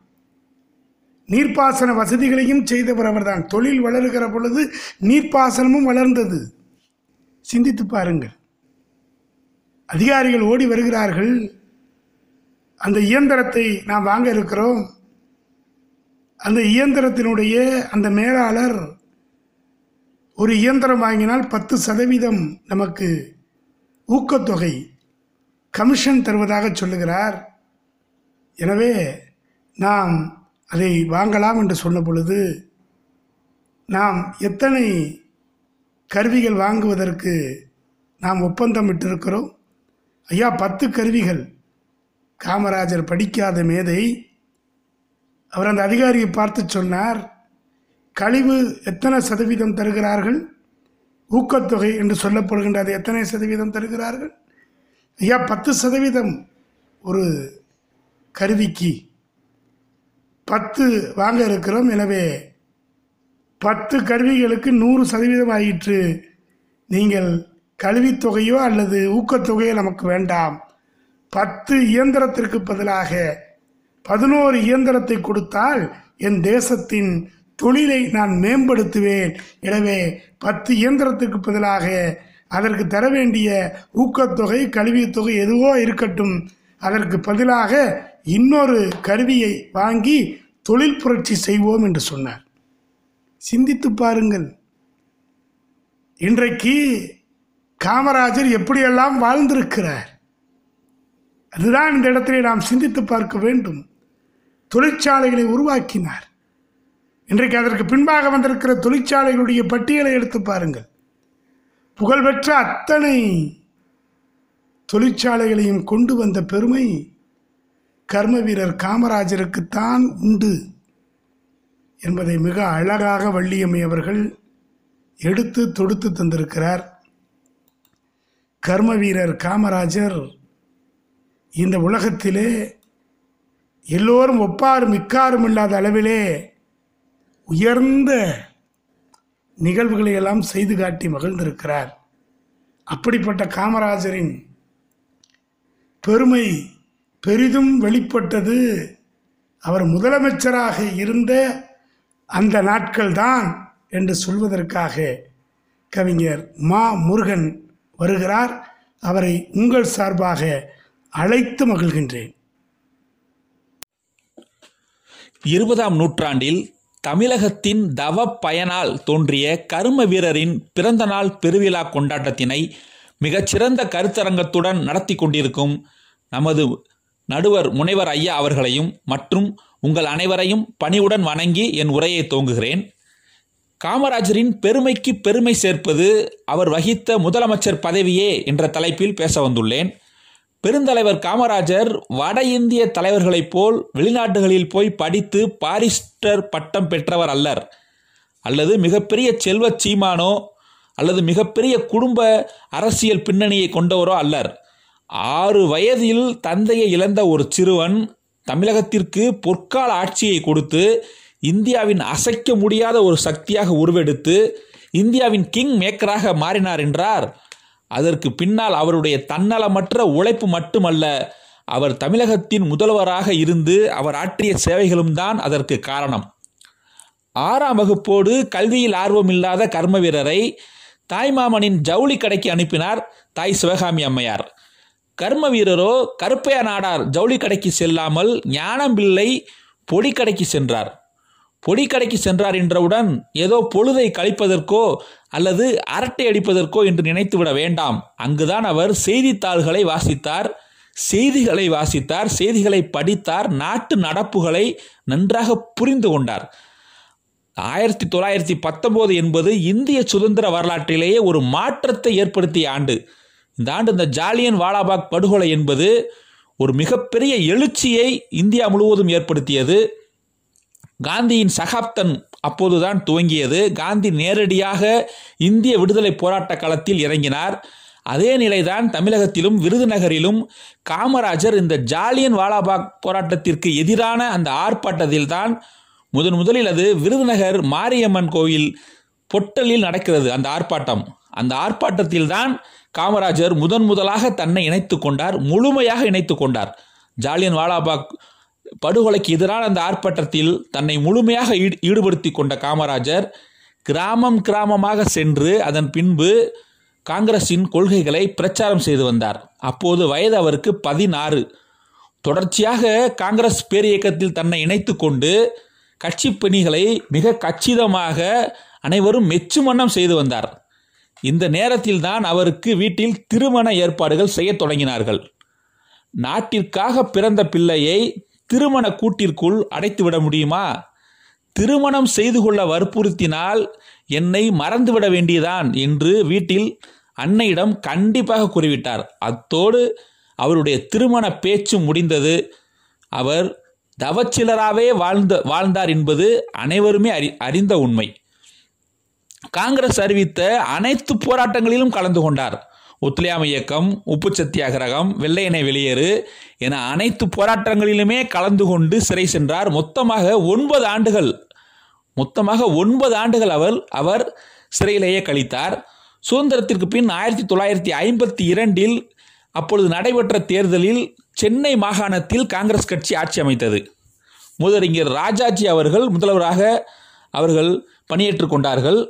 நீர்ப்பாசன வசதிகளையும் செய்தவர் அவர்தான். தொழில் வளருகிற பொழுது நீர்ப்பாசனமும் வளர்ந்தது. சிந்தித்து பாருங்கள். அதிகாரிகள் ஓடி வருகிறார்கள். அந்த இயந்திரத்தை நாம் வாங்க இருக்கிறோம். அந்த இயந்திரத்தினுடைய அந்த மேலாளர் ஒரு இயந்திரம் வாங்கினால் பத்து சதவீதம் நமக்கு ஊக்கத்தொகை கமிஷன் தருவதாக சொல்லுகிறார். எனவே நாம் அதை வாங்கலாம் என்று சொன்ன பொழுது நாம் எத்தனை கருவிகள் வாங்குவதற்கு நாம் ஒப்பந்தம் இட்டிருக்கிறோம் ஐயா பத்து கருவிகள். காமராஜர் படிக்காத மேதை. அவர் அந்த அதிகாரியை பார்த்து சொன்னார் கழிவு எத்தனை சதவீதம் தருகிறார்கள்? ஊக்கத்தொகை என்று சொல்லப்படுகின்றது. எத்தனை சதவீதம் தருகிறார்கள்? ஐயா பத்து சதவீதம் ஒரு கருவிக்கு பத்து வாங்க இருக்கிறோம். எனவே பத்து கருவிகளுக்கு நூறு சதவீதம் ஆயிற்று. நீங்கள் கல்வித்தொகையோ அல்லது ஊக்கத்தொகையோ நமக்கு வேண்டாம். பத்து இயந்திரத்திற்கு பதிலாக பதினோரு இயந்திரத்தை கொடுத்தால் என் தேசத்தின் தொழிலை நான் மேம்படுத்துவேன். எனவே பத்து இயந்திரத்துக்கு பதிலாக அதற்கு தர வேண்டிய ஊக்கத்தொகை கல்வித்தொகை எதுவோ இருக்கட்டும். அதற்கு பதிலாக இன்னொரு கருவியை வாங்கி தொழில் புரட்சி செய்வோம் என்று சொன்னார். சிந்தித்து பாருங்கள். இன்றைக்கு காமராஜர் எப்படியெல்லாம் வாழ்ந்திருக்கிறார்? அதுதான் இந்த இடத்திலே நாம் சிந்தித்து பார்க்க வேண்டும். தொழிற்சாலைகளை உருவாக்கினார். இன்றைக்கு அதற்கு பின்பாக வந்திருக்கிற தொழிற்சாலைகளுடைய பட்டியலை எடுத்து பாருங்கள். புகழ்பெற்ற அத்தனை தொழிற்சாலைகளையும் கொண்டு வந்த பெருமை கர்ம வீரர் காமராஜருக்குத்தான் உண்டு என்பதை மிக அழகாக வள்ளியம்மை அவர்கள் எடுத்து தொடுத்து தந்திருக்கிறார். கர்ம வீரர் காமராஜர் இந்த உலகத்திலே எல்லோரும் ஒப்பாரும் மிக்காரும் இல்லாத அளவிலே உயர்ந்த நிகழ்வுகளை எல்லாம் செய்து காட்டி மகிழ்ந்திருக்கிறார். அப்படிப்பட்ட காமராஜரின் பெருமை பெரிதும் வெளிப்பட்டது. அவர் முதலமைச்சராக இருந்த அந்த நாட்கள்தான் என்று சொல்வதற்காக கவிஞர் மா முருகன் வருகிறார். அவரை உங்கள் சார்பாக அழைத்து மகிழ்கின்றேன். இருபதாம் நூற்றாண்டில் தமிழகத்தின் தவ பயனால் தோன்றிய கரும வீரரின் பிறந்தநாள் பெருவிழா கொண்டாட்டத்தினை மிகச்சிறந்த கருத்தரங்கத்துடன் நடத்தி கொண்டிருக்கும் நமது நடுவர் முனைவர் ஐயா அவர்களையும் மற்றும் உங்கள் அனைவரையும் பணிவுடன் வணங்கி என் உரையை துவங்குகிறேன். காமராஜரின் பெருமைக்கு பெருமை சேர்ப்பது அவர் வகித்த முதலமைச்சர் பதவியே என்ற தலைப்பில் பேச வந்துள்ளேன். பெருந்தலைவர் காமராஜர் வட இந்திய தலைவர்களைப் போல் வெளிநாடுகளில் போய் படித்து பாரிஸ்டர் பட்டம் பெற்றவர் அல்லர். அல்லது மிகப்பெரிய செல்வச் சீமானோ அல்லது மிகப்பெரிய குடும்ப அரசியல் பின்னணியை கொண்டவரோ அல்லர். ஆறு வயதில் தந்தையை இழந்த ஒரு சிறுவன் தமிழகத்திற்கு பொற்கால ஆட்சியை கொடுத்து இந்தியாவின் அசைக்க முடியாத ஒரு சக்தியாக உருவெடுத்து இந்தியாவின் கிங் மேக்கராக மாறினார் என்றார். அதற்கு பின்னால் அவருடைய தன்னலமற்ற உழைப்பு மட்டுமல்ல அவர் தமிழகத்தின் முதல்வராக இருந்து அவர் ஆற்றிய சேவைகளும் தான் அதற்கு காரணம். ஆறாம் வகுப்போடு கல்வியில் ஆர்வமில்லாத கர்ம வீரரை தாய்மாமனின் ஜவுளி கடைக்கு அனுப்பினார் தாய் சிவகாமி அம்மையார். கர்ம வீரரோ கருப்பையா நாடார் ஜவுளி கடைக்கு செல்லாமல் ஞானம்பிள்ளை பொடி கடைக்கு சென்றார். பொடிக்கடைக்கு சென்றார் என்றவுடன் ஏதோ பொழுதை கழிப்பதற்கோ அல்லது அரட்டை அடிப்பதற்கோ என்று நினைத்துவிட வேண்டாம். அங்குதான் அவர் செய்தித்தாள்களை வாசித்தார் செய்திகளை வாசித்தார் செய்திகளை படித்தார் நாட்டு நடப்புகளை நன்றாக புரிந்து கொண்டார். ஆயிரத்தி தொள்ளாயிரத்தி பத்தொம்போது என்பது இந்திய சுதந்திர வரலாற்றிலேயே ஒரு மாற்றத்தை ஏற்படுத்திய ஆண்டு. இந்த ஆண்டு இந்த ஜாலியன் வாலாபாக் படுகொலை என்பது ஒரு மிகப்பெரிய எழுச்சியை இந்தியா முழுவதும் ஏற்படுத்தியது. காந்தியின் சகாப்தன் அப்போதுதான் துவங்கியது. காந்தி நேரடியாக இந்திய விடுதலை போராட்ட களத்தில் இறங்கினார். அதே நிலைதான் தமிழகத்திலும் விருதுநகரிலும் காமராஜர் இந்த ஜாலியன் வாலாபாக் போராட்டத்திற்கு எதிரான அந்த ஆர்ப்பாட்டத்தில்தான் முதன் முதலில் அது விருதுநகர் மாரியம்மன் கோயில் பொட்டலில் நடக்கிறது அந்த ஆர்ப்பாட்டம். அந்த ஆர்ப்பாட்டத்தில்தான் காமராஜர் முதன் முதலாக தன்னை இணைத்து கொண்டார் முழுமையாக இணைத்து கொண்டார். ஜாலியன் வாலாபாக் படுகொலைக்கு எதிரான அந்த ஆர்ப்பாட்டத்தில் தன்னை முழுமையாக ஈடு ஈடுபடுத்தி கொண்ட காமராஜர் கிராமம் கிராமமாக சென்று அதன் பின்பு காங்கிரஸின் கொள்கைகளை பிரச்சாரம் செய்து வந்தார். அப்போது வயது அவருக்கு பதினாறு. தொடர்ச்சியாக காங்கிரஸ் பேரியக்கத்தில் தன்னை இணைத்து கொண்டு கட்சி பணிகளை மிக கச்சிதமாக அனைவரும் மெச்சுமன்னம் செய்து வந்தார். இந்த நேரத்தில் தான் அவருக்கு வீட்டில் திருமண ஏற்பாடுகள் செய்ய தொடங்கினார்கள். நாட்டிற்காக பிறந்த பிள்ளையை திருமண கூட்டிற்குள் அடைத்துவிட முடியுமா? திருமணம் செய்து கொள்ள வற்புறுத்தினால் என்னை மறந்துவிட வேண்டியதான் என்று வீட்டில் அன்னையிடம் கண்டிப்பாக கூறிவிட்டார். அத்தோடு அவருடைய திருமண பேச்சு முடிந்தது. அவர் தவச்சிலராகவே வாழ்ந்த வாழ்ந்தார் என்பது அனைவருமே அறி அறிந்த உண்மை. காங்கிரஸ் அறிவித்த அனைத்து போராட்டங்களிலும் கலந்து கொண்டார். ஒத்துழையாமை இயக்கம் உப்பு சத்தியாகிரகம் வெள்ளையனை வெளியேறு என அனைத்து போராட்டங்களிலுமே கலந்து கொண்டு சிறை சென்றார். மொத்தமாக ஒன்பது ஆண்டுகள் மொத்தமாக ஒன்பது ஆண்டுகள் அவர் அவர் சிறையிலேயே கழித்தார். சுதந்திரத்திற்கு பின் ஆயிரத்தி தொள்ளாயிரத்தி ஐம்பத்தி இரண்டில் அப்பொழுது நடைபெற்ற தேர்தலில் சென்னை மாகாணத்தில் காங்கிரஸ் கட்சி ஆட்சி அமைத்தது. முதலறிஞர் ராஜாஜி அவர்கள் முதல்வராக அவர்கள் பணியேற்றுக் கொண்டார்கள்.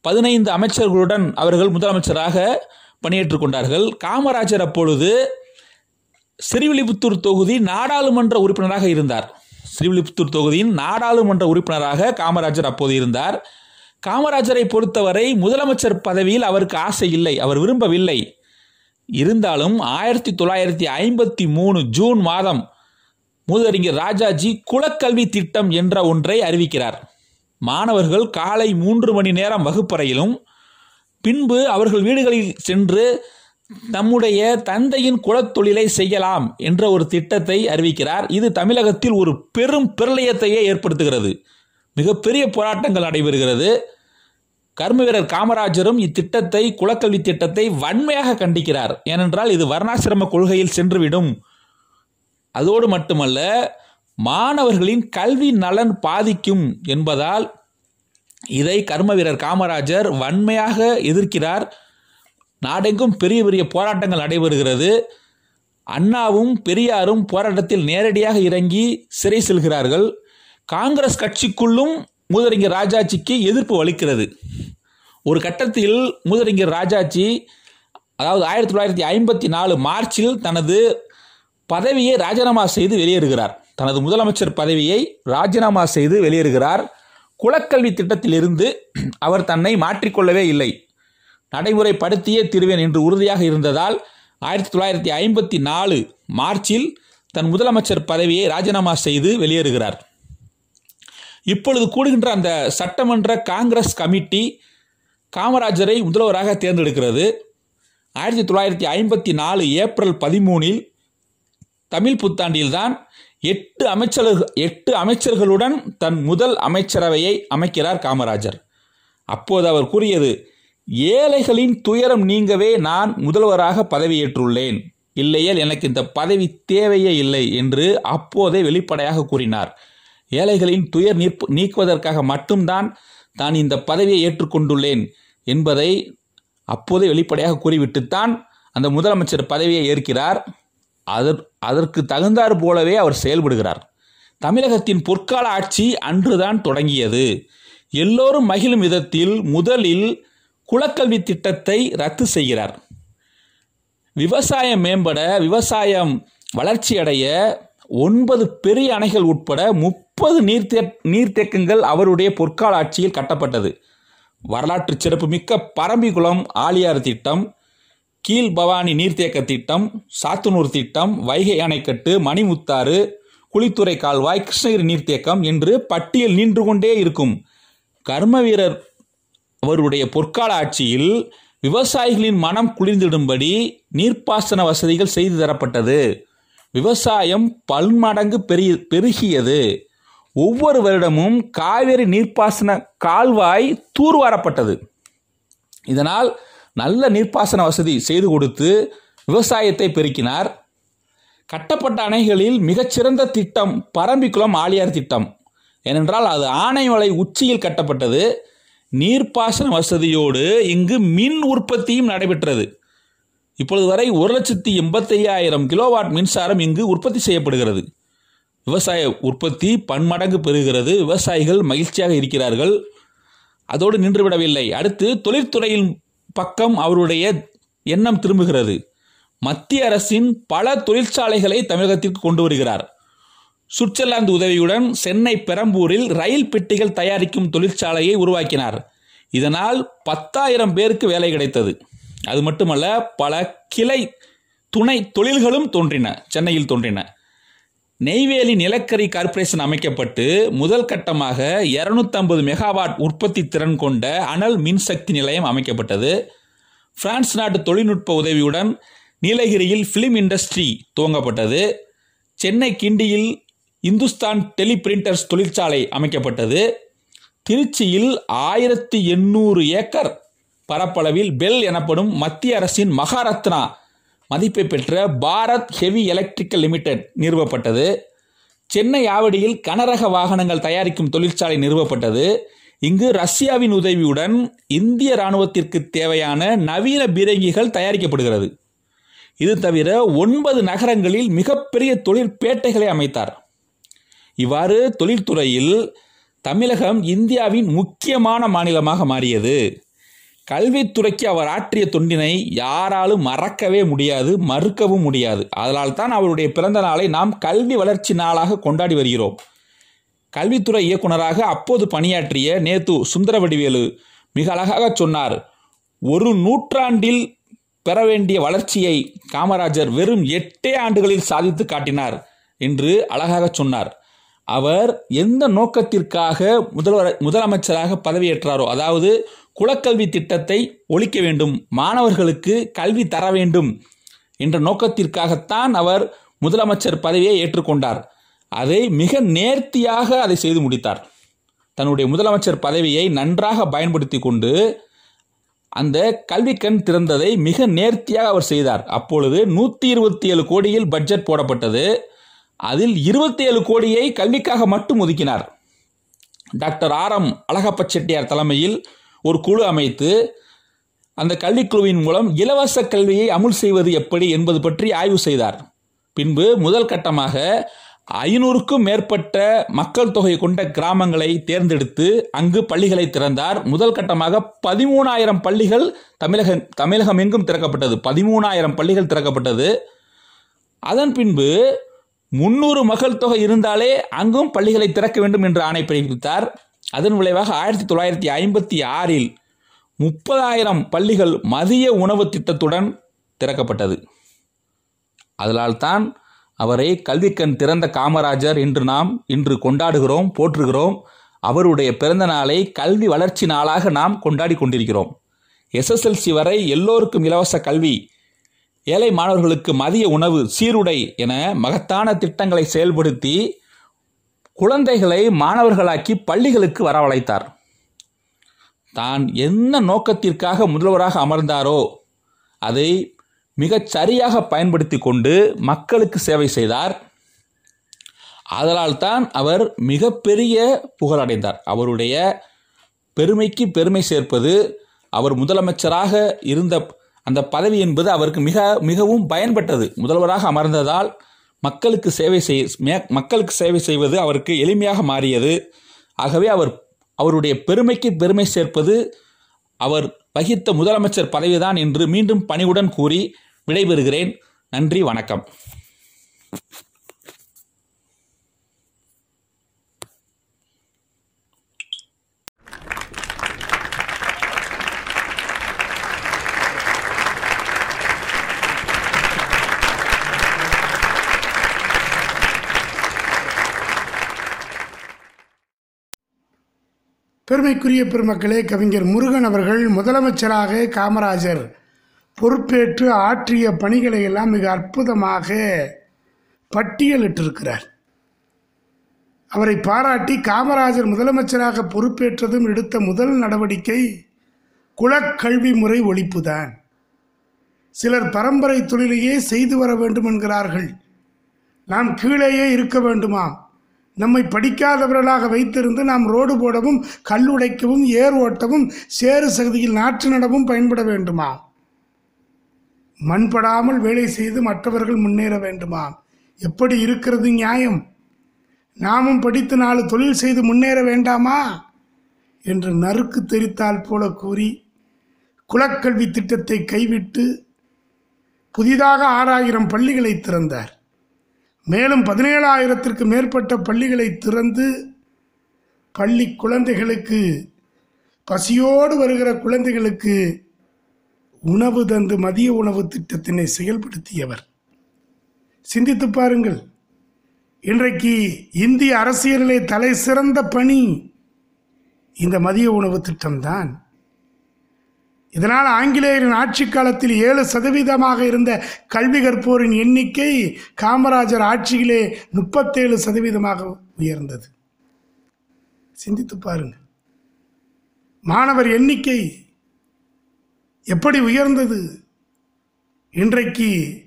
பதினைந்து அமைச்சர்களுடன் அவர்கள் முதலமைச்சராக பணியேற்றுக் கொண்டார்கள். காமராஜர் அப்பொழுது ஸ்ரீவில்லிபுத்தூர் தொகுதி நாடாளுமன்ற உறுப்பினராக இருந்தார். ஸ்ரீவில்லிபுத்தூர் தொகுதியின் நாடாளுமன்ற உறுப்பினராக காமராஜர் அப்போது இருந்தார். காமராஜரை பொறுத்தவரை முதலமைச்சர் பதவியில் அவருக்கு ஆசை இல்லை அவர் விரும்பவில்லை. இருந்தாலும் ஆயிரத்தி தொள்ளாயிரத்தி ஐம்பத்தி மூணு ஜூன் மாதம் மூதறிஞர் ராஜாஜி குலக்கல்வி திட்டம் என்ற ஒன்றை அறிவிக்கிறார். மாணவர்கள் காலை மூன்று மணி நேரம் வகுப்பறையிலும் பின்பு அவர்கள் வீடுகளில் சென்று நம்முடைய தந்தையின் குலத்தொழிலை செய்யலாம் என்ற ஒரு திட்டத்தை அறிவிக்கிறார். இது தமிழகத்தில் ஒரு பெரும் பிரளயத்தையே ஏற்படுத்துகிறது. மிகப்பெரிய போராட்டங்கள் நடைபெறுகிறது. கர்ம வீரர் காமராஜரும் இத்திட்டத்தை குலக்கல்வி திட்டத்தை வன்மையாக கண்டிக்கிறார். ஏனென்றால் இது வர்ணாசிரம கொள்கையில் சென்றுவிடும். அதோடு மட்டுமல்ல மாணவர்களின் கல்வி நலன் பாதிக்கும் என்பதால் இதை கர்ம வீரர் காமராஜர் வன்மையாக எதிர்க்கிறார். நாடெங்கும் பெரிய பெரிய போராட்டங்கள் நடைபெறுகிறது. அண்ணாவும் பெரியாரும் போராட்டத்தில் நேரடியாக இறங்கி சிறை செல்கிறார்கள். காங்கிரஸ் கட்சிக்குள்ளும் மூதறிஞர் ராஜாஜிக்கு எதிர்ப்பு வலிக்கிறது. ஒரு கட்டத்தில் மூதறிஞர் ராஜாஜி அதாவது ஆயிரத்தி தொள்ளாயிரத்தி ஐம்பத்தி நாலு மார்ச்சில் தனது பதவியை ராஜினாமா செய்து வெளியேறுகிறார். தனது முதலமைச்சர் பதவியை ராஜினாமா செய்து வெளியேறுகிறார். குலக்கல்வி திட்டத்திலிருந்து அவர் தன்னை மாற்றிக்கொள்ளவே இல்லை. நடைமுறைப்படுத்தியே திருவேன் என்று உறுதியாக இருந்ததால் ஆயிரத்தி தொள்ளாயிரத்தி ஐம்பத்தி நாலு மார்ச்சில் தன் முதலமைச்சர் பதவியை ராஜினாமா செய்து வெளியேறுகிறார். இப்பொழுது கூடுகின்ற அந்த சட்டமன்ற காங்கிரஸ் கமிட்டி காமராஜரை முதல்வராக தேர்ந்தெடுக்கிறது. ஆயிரத்தி தொள்ளாயிரத்தி ஐம்பத்தி நாலு ஏப்ரல் பதிமூனில் தமிழ் புத்தாண்டில்தான் எட்டு அமைச்சர்கள் எட்டு அமைச்சர்களுடன் தன் முதல் அமைச்சரவையை அமைக்கிறார் காமராஜர். அப்போது அவர் கூறியது ஏழைகளின் துயரம் நீங்கவே நான் முதல்வராக பதவியேற்றுள்ளேன். இல்லையேல் எனக்கு இந்த பதவி தேவையே இல்லை என்று அப்போதே வெளிப்படையாக கூறினார். ஏழைகளின் துயர் நீர்ப்பு நீக்குவதற்காக மட்டும்தான் தான் இந்த பதவியை ஏற்றுக்கொண்டுள்ளேன் என்பதை அப்போதே வெளிப்படையாக கூறிவிட்டுத்தான் அந்த முதலமைச்சர் பதவியை ஏற்கிறார். அதற் அதற்கு தகுந்தாறு போலவே அவர் செயல்படுகிறார். தமிழகத்தின் பொற்கால ஆட்சி அன்றுதான் தொடங்கியது. எல்லோரும் மகிழும் விதத்தில் முதலில் குலக்கல்வி திட்டத்தை ரத்து செய்கிறார். விவசாயம் மேம்பட விவசாயம் வளர்ச்சியடைய ஒன்பது பெரிய அணைகள் உட்பட முப்பது நீர்த்தே நீர்த்தேக்கங்கள் அவருடைய பொற்கால ஆட்சியில் கட்டப்பட்டது. வரலாற்று சிறப்புமிக்க பரம்பிக்குளம் ஆலியார் திட்டம் கீழ் பவானி நீர்த்தேக்க திட்டம் சாத்தனூர் திட்டம் வைகை அணைக்கட்டு மணிமுத்தாறு குளித்துறை கால்வாய் கிருஷ்ணகிரி நீர்த்தேக்கம் என்று பட்டியல் நின்று கொண்டே இருக்கும். கர்ம வீரர் அவருடைய பொற்கால ஆட்சியில் விவசாயிகளின் மனம் குளிர்ந்திடும்படி நீர்ப்பாசன வசதிகள் செய்து தரப்பட்டது. விவசாயம் பல்மடங்கு பெரிய பெருகியது. ஒவ்வொரு வருடமும் காவிரி நீர்ப்பாசன கால்வாய் தூர்வாரப்பட்டது. இதனால் நல்ல நீர்ப்பாசன வசதி செய்து கொடுத்து விவசாயத்தை பெருக்கினார். கட்டப்பட்ட அணைகளில் மிகச்சிறந்த திட்டம் பரம்பிக்குளம் ஆழியார் திட்டம். ஏனென்றால் அது ஆனைமலை உச்சியில் கட்டப்பட்டது. நீர்ப்பாசன வசதியோடு இங்கு மின் உற்பத்தியும் நடைபெற்றது. இப்பொழுது வரை ஒரு லட்சத்தி எண்பத்தையாயிரம் கிலோவாட் மின்சாரம் இங்கு உற்பத்தி செய்யப்படுகிறது. விவசாய உற்பத்தி பன்மடங்கு பெறுகிறது. விவசாயிகள் மகிழ்ச்சியாக இருக்கிறார்கள். அதோடு நின்றுவிடவில்லை. அடுத்து தொழில்துறையின் பக்கம் அவருடைய எண்ணம் திரும்புகிறது. மத்திய அரசின் பல தொழிற்சாலைகளை தமிழகத்திற்கு கொண்டு வருகிறார். சுவிட்சர்லாந்து உதவியுடன் சென்னை பெரம்பூரில் ரயில் பெட்டிகள் தயாரிக்கும் தொழிற்சாலையை உருவாக்கினார். இதனால் பத்தாயிரம் பேருக்கு வேலை கிடைத்தது. அது மட்டுமல்ல பல கிளை துணை தொழில்களும் தோன்றின சென்னையில் தோன்றின. நெய்வேலி நிலக்கரி கார்ப்பரேஷன் அமைக்கப்பட்டு முதல் கட்டமாக இருநூத்தம்பது மெகாவாட் உற்பத்தி திறன் கொண்ட அனல் மின்சக்தி நிலையம் அமைக்கப்பட்டது. பிரான்ஸ் நாட்டு தொழில்நுட்ப உதவியுடன் நீலகிரியில் ஃபிலிம் இண்டஸ்ட்ரி துவங்கப்பட்டது. சென்னை கிண்டியில் இந்துஸ்தான் டெலிபிரிண்டர்ஸ் தொழிற்சாலை அமைக்கப்பட்டது. திருச்சியில் ஆயிரத்தி எண்ணூறு ஏக்கர் பரப்பளவில் பெல் எனப்படும் மத்திய அரசின் மகாரத்னா மதிப்பை பெற்ற பாரத் ஹெவி எலக்ட்ரிக்கல் லிமிடெட் நிறுவப்பட்டது. சென்னை ஆவடியில் கனரக வாகனங்கள் தயாரிக்கும் தொழிற்சாலை நிறுவப்பட்டது. இங்கு ரஷ்யாவின் உதவியுடன் இந்திய இராணுவத்திற்கு தேவையான நவீன பீரங்கிகள் தயாரிக்கப்படுகிறது. இது தவிர ஒன்பது நகரங்களில் மிகப்பெரிய தொழிற்பேட்டைகளை அமைத்தார். இவ்வாறு தொழில்துறையில் தமிழகம் இந்தியாவின் முக்கியமான மாநிலமாக மாறியது. கல்வித்துறைக்கு அவர் ஆற்றிய தொண்டினை யாராலும் மறக்கவே முடியாது மறுக்கவும் முடியாது. அதனால் தான் அவருடைய பிறந்த நாளை நாம் கல்வி வளர்ச்சி நாளாக கொண்டாடி வருகிறோம். கல்வித்துறை இயக்குனராக அப்போது பணியாற்றிய நேத்து சுந்தரவடிவேலு மிக அழகாக சொன்னார் ஒரு நூற்றாண்டில் பெற வேண்டிய வளர்ச்சியை காமராஜர் வெறும் எட்டே ஆண்டுகளில் சாதித்து காட்டினார் என்று அழகாக சொன்னார். அவர் எந்த நோக்கத்திற்காக முதல்வர் முதலமைச்சராக பதவியேற்றாரோ அதாவது குலக்கல்வி திட்டத்தை ஒழிக்க வேண்டும் மாணவர்களுக்கு கல்வி தர வேண்டும் என்ற நோக்கத்திற்காகத்தான் அவர் முதலமைச்சர் பதவியை ஏற்றுக்கொண்டார். அதை மிக நேர்த்தியாக அதை செய்து முடித்தார். தன்னுடைய முதலமைச்சர் பதவியை நன்றாக பயன்படுத்தி கொண்டு அந்த கல்வி கண் திறந்ததை மிக நேர்த்தியாக அவர் செய்தார். அப்பொழுது நூற்றி இருபத்தி ஏழு கோடியில் பட்ஜெட் போடப்பட்டது. அதில் இருபத்தி ஏழு கோடியை கல்விக்காக மட்டும் ஒதுக்கினார். Doctor R M Alagappa Chettiar தலைமையில் ஒரு குழு அமைத்து அந்த கல்விக்குழுவின் மூலம் இலவச கல்வியை அமுல் செய்வது எப்படி என்பது பற்றி ஆய்வு செய்தார். பின்பு முதல் கட்டமாக ஐநூறுக்கும் மேற்பட்ட மக்கள் தொகை கொண்ட கிராமங்களை தேர்ந்தெடுத்து அங்கு பள்ளிகளை திறந்தார். முதல் கட்டமாக பதிமூணாயிரம் பள்ளிகள் தமிழக தமிழகம் எங்கும் திறக்கப்பட்டது. பதிமூணாயிரம் பள்ளிகள் திறக்கப்பட்டது. அதன் பின்பு முன்னூறு மக்கள் தொகை இருந்தாலே அங்கும் பள்ளிகளை திறக்க வேண்டும் என்று ஆணை பிறப்பித்தார். அதன் விளைவாக ஆயிரத்தி தொள்ளாயிரத்தி ஐம்பத்தி ஆறில் முப்பதாயிரம் பள்ளிகள் மதிய உணவு திட்டத்துடன் திறக்கப்பட்டது. அதனால்தான் அவரை கல்விக்கண் திறந்த காமராஜர் என்று நாம் இன்று கொண்டாடுகிறோம் போற்றுகிறோம். அவருடைய பிறந்த நாளை கல்வி வளர்ச்சி நாளாக நாம் கொண்டாடி கொண்டிருக்கிறோம். எஸ்எஸ்எல்சி வரை எல்லோருக்கும் இலவச கல்வி ஏழை மாணவர்களுக்கு மதிய உணவு சீருடை என மகத்தான திட்டங்களை செயல்படுத்தி குழந்தைகளை மாணவர்களாக்கி பள்ளிகளுக்கு வரவழைத்தார். தான் என்ன நோக்கத்திற்காக முதல்வராக அமர்ந்தாரோ அதை மிகச் சரியாக பயன்படுத்தி கொண்டு மக்களுக்கு சேவை செய்தார். ஆதலால் தான் அவர் மிகப்பெரிய புகழடைந்தார். அவருடைய பெருமைக்கு பெருமை சேர்ப்பது அவர் முதலமைச்சராக இருந்த அந்த பதவி என்பது அவருக்கு மிக மிகவும் பயன்பட்டது. முதல்வராக அமர்ந்ததால் மக்களுக்கு சேவை செய் மக்களுக்கு சேவை செய்வது அவருக்கு எளிமையாக மாறியது. ஆகவே அவர் அவருடைய பெருமைக்கு பெருமை சேர்ப்பது அவர் வகித்த முதலமைச்சர் பதவிதான் என்று மீண்டும் பணிவுடன் கூறி விடைபெறுகிறேன். நன்றி வணக்கம். பெருமைக்குரிய பெருமக்களே கவிஞர் முருகன் அவர்கள் முதலமைச்சராக காமராஜர் பொறுப்பேற்று ஆற்றிய பணிகளை எல்லாம் மிக அற்புதமாக பட்டியலிட்டிருக்கிறார். அவரை பாராட்டி காமராஜர் முதலமைச்சராக பொறுப்பேற்றதும் எடுத்த முதல் நடவடிக்கை குலக்கல்வி முறை ஒழிப்புதான். சிலர் பரம்பரை தொழிலையே செய்து வர வேண்டும் என்கிறார்கள். நாம் கீழேயே இருக்க வேண்டுமாம். நம்மை படிக்காதவர்களாக வைத்திருந்து நாம் ரோடு போடவும் கல் உடைக்கவும் ஏர் ஓட்டவும் சேறு சகதியில் நாற்று நடவும் பயன்பட வேண்டுமா? மண்படாமல் வேலை செய்து மற்றவர்கள் முன்னேற வேண்டுமா? எப்படி இருக்கிறது நியாயம்? நாமும் படித்து நாலு தொழில் செய்து முன்னேற வேண்டாமா? என்று நறுக்கு தெரித்தால் போல கூறி குலக்கல்வி திட்டத்தை கைவிட்டு புதிதாக ஆறாயிரம் பள்ளிகளை திறந்தார். மேலும் பதினேழாயிரத்திற்கு மேற்பட்ட பள்ளிகளை திறந்து பள்ளி குழந்தைகளுக்கு பசியோடு வருகிற குழந்தைகளுக்கு உணவு தந்து மதிய உணவு திட்டத்தினை செயல்படுத்தியவர். சிந்தித்து பாருங்கள். இன்றைக்கு இந்திய அரசியலிலே தலை சிறந்த பணி இந்த மதிய உணவு திட்டம்தான். இதனால் ஆங்கிலேயரின் ஆட்சி காலத்தில் ஏழு சதவீதமாக இருந்த கல்வி கற்போரின் எண்ணிக்கை காமராஜர் ஆட்சியிலே முப்பத்தேழு சதவீதமாக உயர்ந்தது. சிந்தித்து பாருங்க. மாணவர் எண்ணிக்கை எப்படி உயர்ந்தது? இன்றைக்கு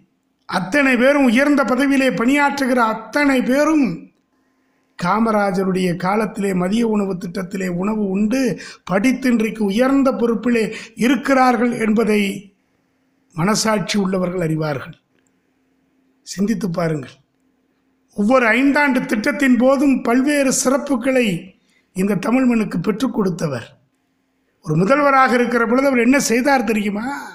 அத்தனை பேரும் உயர்ந்த பதவியிலே பணியாற்றுகிற அத்தனை பேரும் காமராஜருடைய காலத்திலே மதிய உணவு திட்டத்திலே உணவு உண்டு. படித்து இன்றைக்கு உயர்ந்த பொறுப்பிலே இருக்கிறார்கள் என்பதை மனசாட்சி உள்ளவர்கள் அறிவார்கள். சிந்தித்து பாருங்கள். ஒவ்வொரு ஐந்தாண்டு திட்டத்தின் போதும் பல்வேறு சிறப்புகளை இந்த தமிழ் மண்ணுக்கு பெற்றுக் கொடுத்தவர். ஒரு முதல்வராக இருக்கிற பொழுது அவர் என்ன செய்தார் தெரியுமா?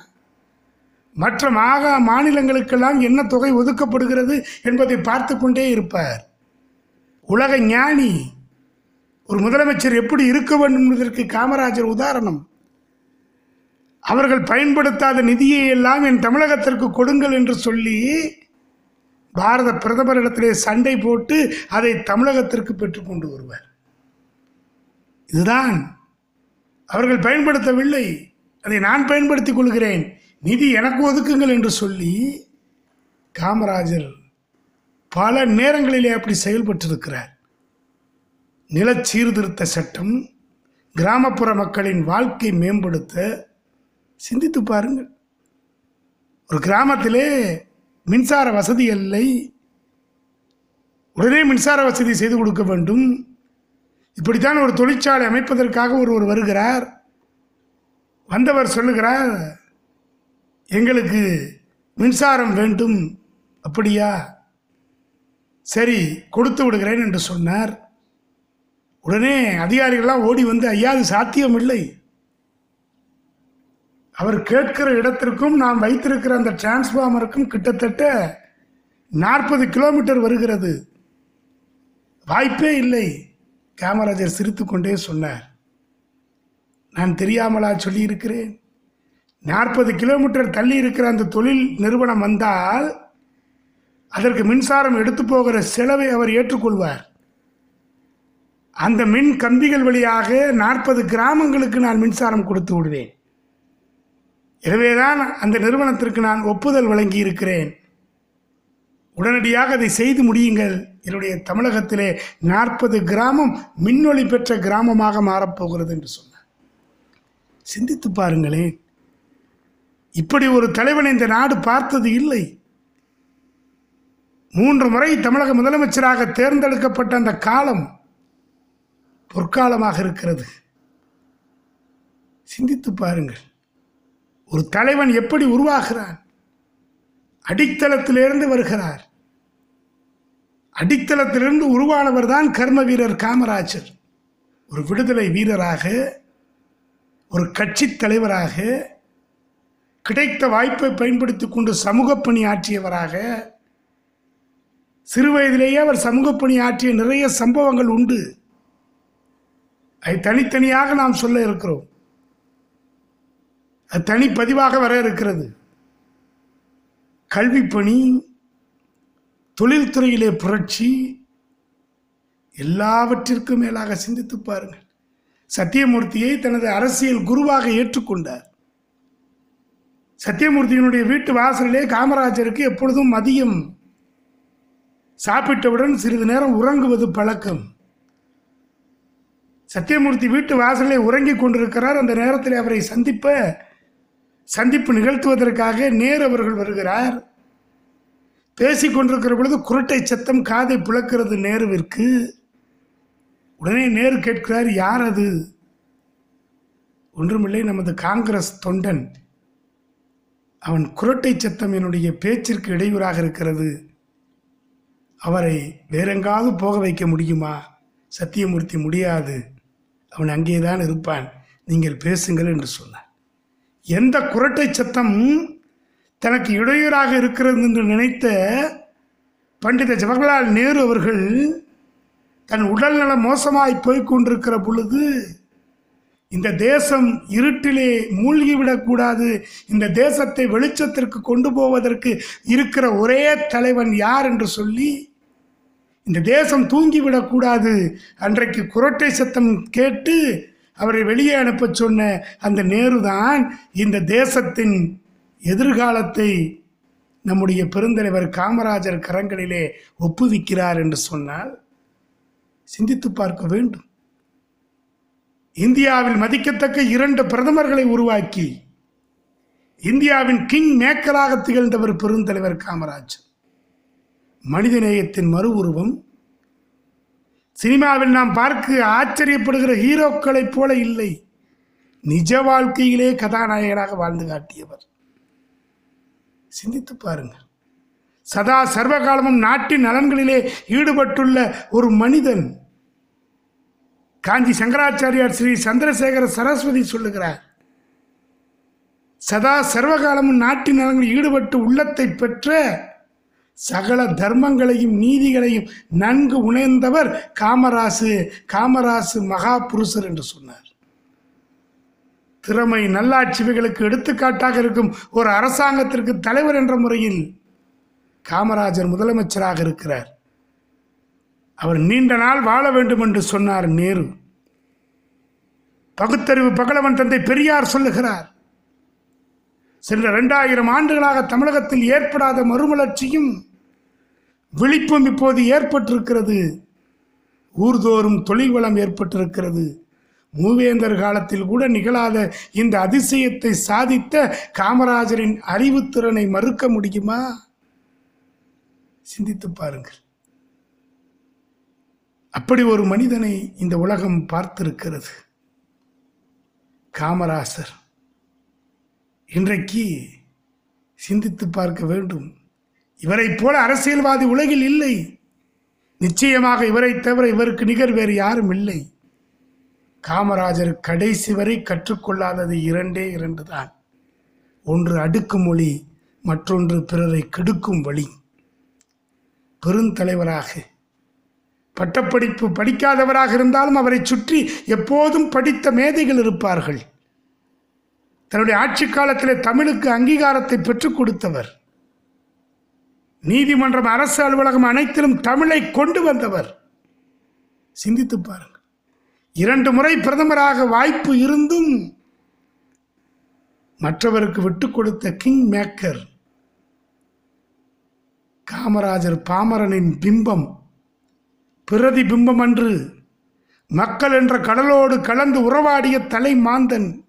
மற்ற மாகா மாநிலங்களுக்கெல்லாம் என்ன தொகை ஒதுக்கப்படுகிறது என்பதை பார்த்து கொண்டே இருப்பார். உலக ஞானி. ஒரு முதலமைச்சர் எப்படி இருக்க வேண்டும் என்பதற்கு காமராஜர் உதாரணம். அவர்கள் பயன்படுத்தாத நிதியை எல்லாம் என் தமிழகத்திற்கு கொடுங்கள் என்று சொல்லி பாரத பிரதமரிடத்திலே சண்டை போட்டு அதை தமிழகத்திற்கு பெற்றுக்கொண்டு வருவார். இதுதான். அவர்கள் பயன்படுத்தவில்லை. அதை நான் பயன்படுத்திக் கொள்கிறேன். நிதி எனக்கு ஒதுக்குங்கள் என்று சொல்லி காமராஜர் பல நேரங்களிலே அப்படி செயல்பட்டிருக்கிறார். நில சீர்திருத்த சட்டம் கிராமப்புற மக்களின் வாழ்க்கை மேம்படுத்த சிந்தித்து பாருங்கள். ஒரு கிராமத்திலே மின்சார வசதி இல்லை. உடனே மின்சார வசதி செய்து கொடுக்க வேண்டும். இப்படித்தான் ஒரு தொழிற்சாலை அமைப்பதற்காக ஒருவர் வருகிறார். வந்தவர் சொல்லுகிறார் எங்களுக்கு மின்சாரம் வேண்டும். அப்படியா? சரி கொடுத்து விடுகிறேன் என்று சொன்னார். உடனே அதிகாரிகள்லாம் ஓடி வந்து ஐயா அது சாத்தியமில்லை. அவர் கேட்கிற இடத்திற்கும் நாம் வைத்திருக்கிற அந்த டிரான்ஸ்ஃபார்மருக்கும் கிட்டத்தட்ட நாற்பது கிலோமீட்டர் வருகிறது. வாய்ப்பே இல்லை காமராஜர் சிரித்துக்கொண்டே சொன்னார். நான் தெரியாமலா சொல்லியிருக்கிறேன்? நாற்பது கிலோமீட்டர் தள்ளி இருக்கிற அந்த தொழில் நிறுவனம் வந்தால் அதற்கு மின்சாரம் எடுத்து போகிற செலவை அவர் ஏற்றுக்கொள்வார். அந்த மின் கம்பிகள் வழியாக நாற்பது கிராமங்களுக்கு நான் மின்சாரம் கொடுத்து விடுவேன். எனவேதான் அந்த நிறுவனத்திற்கு நான் ஒப்புதல் வழங்கி இருக்கிறேன் உடனடியாக அதை செய்து முடியுங்கள். என்னுடைய தமிழகத்திலே நாற்பது கிராமம் மின்னொளி பெற்ற கிராமமாக மாறப்போகிறது என்று சொன்னார். சிந்தித்து பாருங்களேன். இப்படி ஒரு தலைவனை இந்த நாடு பார்த்தது இல்லை. மூன்று முறை தமிழக முதலமைச்சராக தேர்ந்தெடுக்கப்பட்ட அந்த காலம் பொற்காலமாக இருக்கிறது. சிந்தித்து பாருங்கள். ஒரு தலைவன் எப்படி உருவாகிறான்? அடித்தளத்திலிருந்து வருகிறார். அடித்தளத்திலிருந்து உருவானவர் தான் கர்ம வீரர் காமராஜர். ஒரு விடுதலை வீரராக ஒரு கட்சி தலைவராக கிடைத்த வாய்ப்பை பயன்படுத்தி கொண்டு சமூக பணி ஆற்றியவராக சிறு வயதிலேயே அவர் சமூக பணி ஆற்றிய நிறைய சம்பவங்கள் உண்டு. அதை தனித்தனியாக நாம் சொல்ல இருக்கிறோம். அது தனிப்பதிவாக வர இருக்கிறது. கல்வி பணி தொழில்துறையிலே புரட்சி எல்லாவற்றிற்கும் மேலாக சிந்தித்து பாருங்கள். சத்தியமூர்த்தியை தனது அரசியல் குருவாக ஏற்றுக்கொண்டார். சத்தியமூர்த்தியினுடைய வீட்டு வாசலிலே காமராஜருக்கு எப்பொழுதும் மதியம் சாப்பிட்டவுடன் சிறிது நேரம் உறங்குவது பழக்கம். சத்தியமூர்த்தி வீட்டு வாசலே உறங்கிக் கொண்டிருக்கிறார். அந்த நேரத்தில் அவரை சந்திப்ப சந்திப்பு நிகழ்த்துவதற்காக நேர் அவர்கள் வருகிறார். பேசிக் கொண்டிருக்கிற பொழுது குரட்டை சத்தம் காதை பிளக்கிறது நேருவிற்கு. உடனே நேரு கேட்கிறார் யார் அது? ஒன்றுமில்லை நமது காங்கிரஸ் தொண்டன். அவன் குரட்டை சத்தம் என்னுடைய பேச்சிற்கு இடையூறாக இருக்கிறது. அவரை வேறெங்காவது போக வைக்க முடியுமா? சத்தியமூர்த்தி முடியாது. அவன் அங்கேதான் இருப்பான். நீங்கள் பேசுங்கள் என்று சொன்னார். எந்த குரட்டை சத்தம் தனக்கு இடையூறாக இருக்கிறது என்று நினைத்த பண்டித ஜவஹர்லால் நேரு அவர்கள் தன் உடல்நலம் மோசமாய் போய்கொண்டிருக்கிற பொழுது இந்த தேசம் இருட்டிலே மூழ்கிவிடக்கூடாது இந்த தேசத்தை வெளிச்சத்திற்கு கொண்டு போவதற்கு இருக்கிற ஒரே தலைவன் யார் என்று சொல்லி இந்த தேசம் தூங்கிவிடக்கூடாது. அன்றைக்கு குரட்டை சத்தம் கேட்டு அவரை வெளியே அனுப்பச் சொன்ன அந்த நேரு தான் இந்த தேசத்தின் எதிர்காலத்தை நம்முடைய பெருந்தலைவர் காமராஜர் கரங்களிலே ஒப்புவிக்கிறார் என்று சொன்னால் சிந்தித்து பார்க்க வேண்டும். இந்தியாவில் மதிக்கத்தக்க இரண்டு பிரதமர்களை உருவாக்கி இந்தியாவின் கிங் மேக்கராக திகழ்ந்தவர் பெருந்தலைவர் காமராஜர். மனிதநேயத்தின் மறு உருவம் சினிமாவில் நாம் பார்க்க ஆச்சரியப்படுகிற ஹீரோக்களைப் போல இல்லை. நிஜ வாழ்க்கையிலே கதாநாயகனாக வாழ்ந்து காட்டியவர். சிந்தித்து பாருங்கள். சதா சர்வகாலமும் நாட்டின் நலன்களிலே ஈடுபட்டுள்ள ஒரு மனிதன். காஞ்சி சங்கராச்சாரியார் ஸ்ரீ சந்திரசேகர சரஸ்வதி சொல்லுகிறார் சதா சர்வகாலமும் நாட்டின் நலன்களில் ஈடுபட்டு உள்ளத்தை பெற்ற சகல தர்மங்களையும் நீதிகளையும் நன்கு உணர்ந்தவர் காமராசு காமராசு மகா புருஷர் என்று சொன்னார். திறமை நல்லாட்சிவைகளுக்கு எடுத்துக்காட்டாக இருக்கும் ஒரு அரசாங்கத்திற்கு தலைவர் என்ற முறையில் காமராஜர் முதலமைச்சராக இருக்கிறார். அவர் நீண்ட நாள் வாழ வேண்டும் என்று சொன்னார் நேரு. பகுத்தறிவு பகலவன் தந்தை பெரியார் சொல்லுகிறார் சென்ற இரண்டாயிரம் ஆண்டுகளாக தமிழகத்தில் ஏற்படாத மறுமலர்ச்சியும் விழிப்பும் இப்போது ஏற்பட்டிருக்கிறது. ஊர்தோறும் தொழில் வளம் ஏற்பட்டிருக்கிறது. மூவேந்தர் காலத்தில் கூட நிகழாத இந்த அதிசயத்தை சாதித்த காமராஜரின் அறிவுத்திறனை மறுக்க முடியுமா? சிந்தித்து பாருங்கள். அப்படி ஒரு மனிதனை இந்த உலகம் பார்த்திருக்கிறது. காமராசர். இன்றைக்கு சிந்தித்து பார்க்க வேண்டும். இவரைப் போல அரசியல்வாதி உலகில் இல்லை. நிச்சயமாக இவரை தவிர இவருக்கு நிகர் வேறு யாரும் இல்லை. காமராஜர் கடைசி வரை கற்றுக்கொள்ளாதது இரண்டே இரண்டு தான் ஒன்று அடுக்குமொழி மற்றொன்று பிறரை கெடுக்கும் வழி. பெருந்தலைவராக பட்டப்படிப்பு படிக்காதவராக இருந்தாலும் அவரை சுற்றி எப்போதும் படித்த மேதைகள் இருப்பார்கள். தன்னுடைய ஆட்சி காலத்தில் தமிழுக்கு அங்கீகாரத்தை பெற்றுக் கொடுத்தவர். நீதிமன்றம் அரசு அலுவலகம் அனைத்திலும் தமிழை கொண்டு வந்தவர். சிந்தித்து பாருங்கள். இரண்டு முறை பிரதமராக வாய்ப்பு இருந்தும் மற்றவருக்கு விட்டு கொடுத்த கிங் மேக்கர் காமராஜர் பாமரனின் பிம்பம் பிரதி பிம்பம் அன்று மக்கள் என்ற கடலோடு கலந்து உறவாடிய தலை மாந்தன்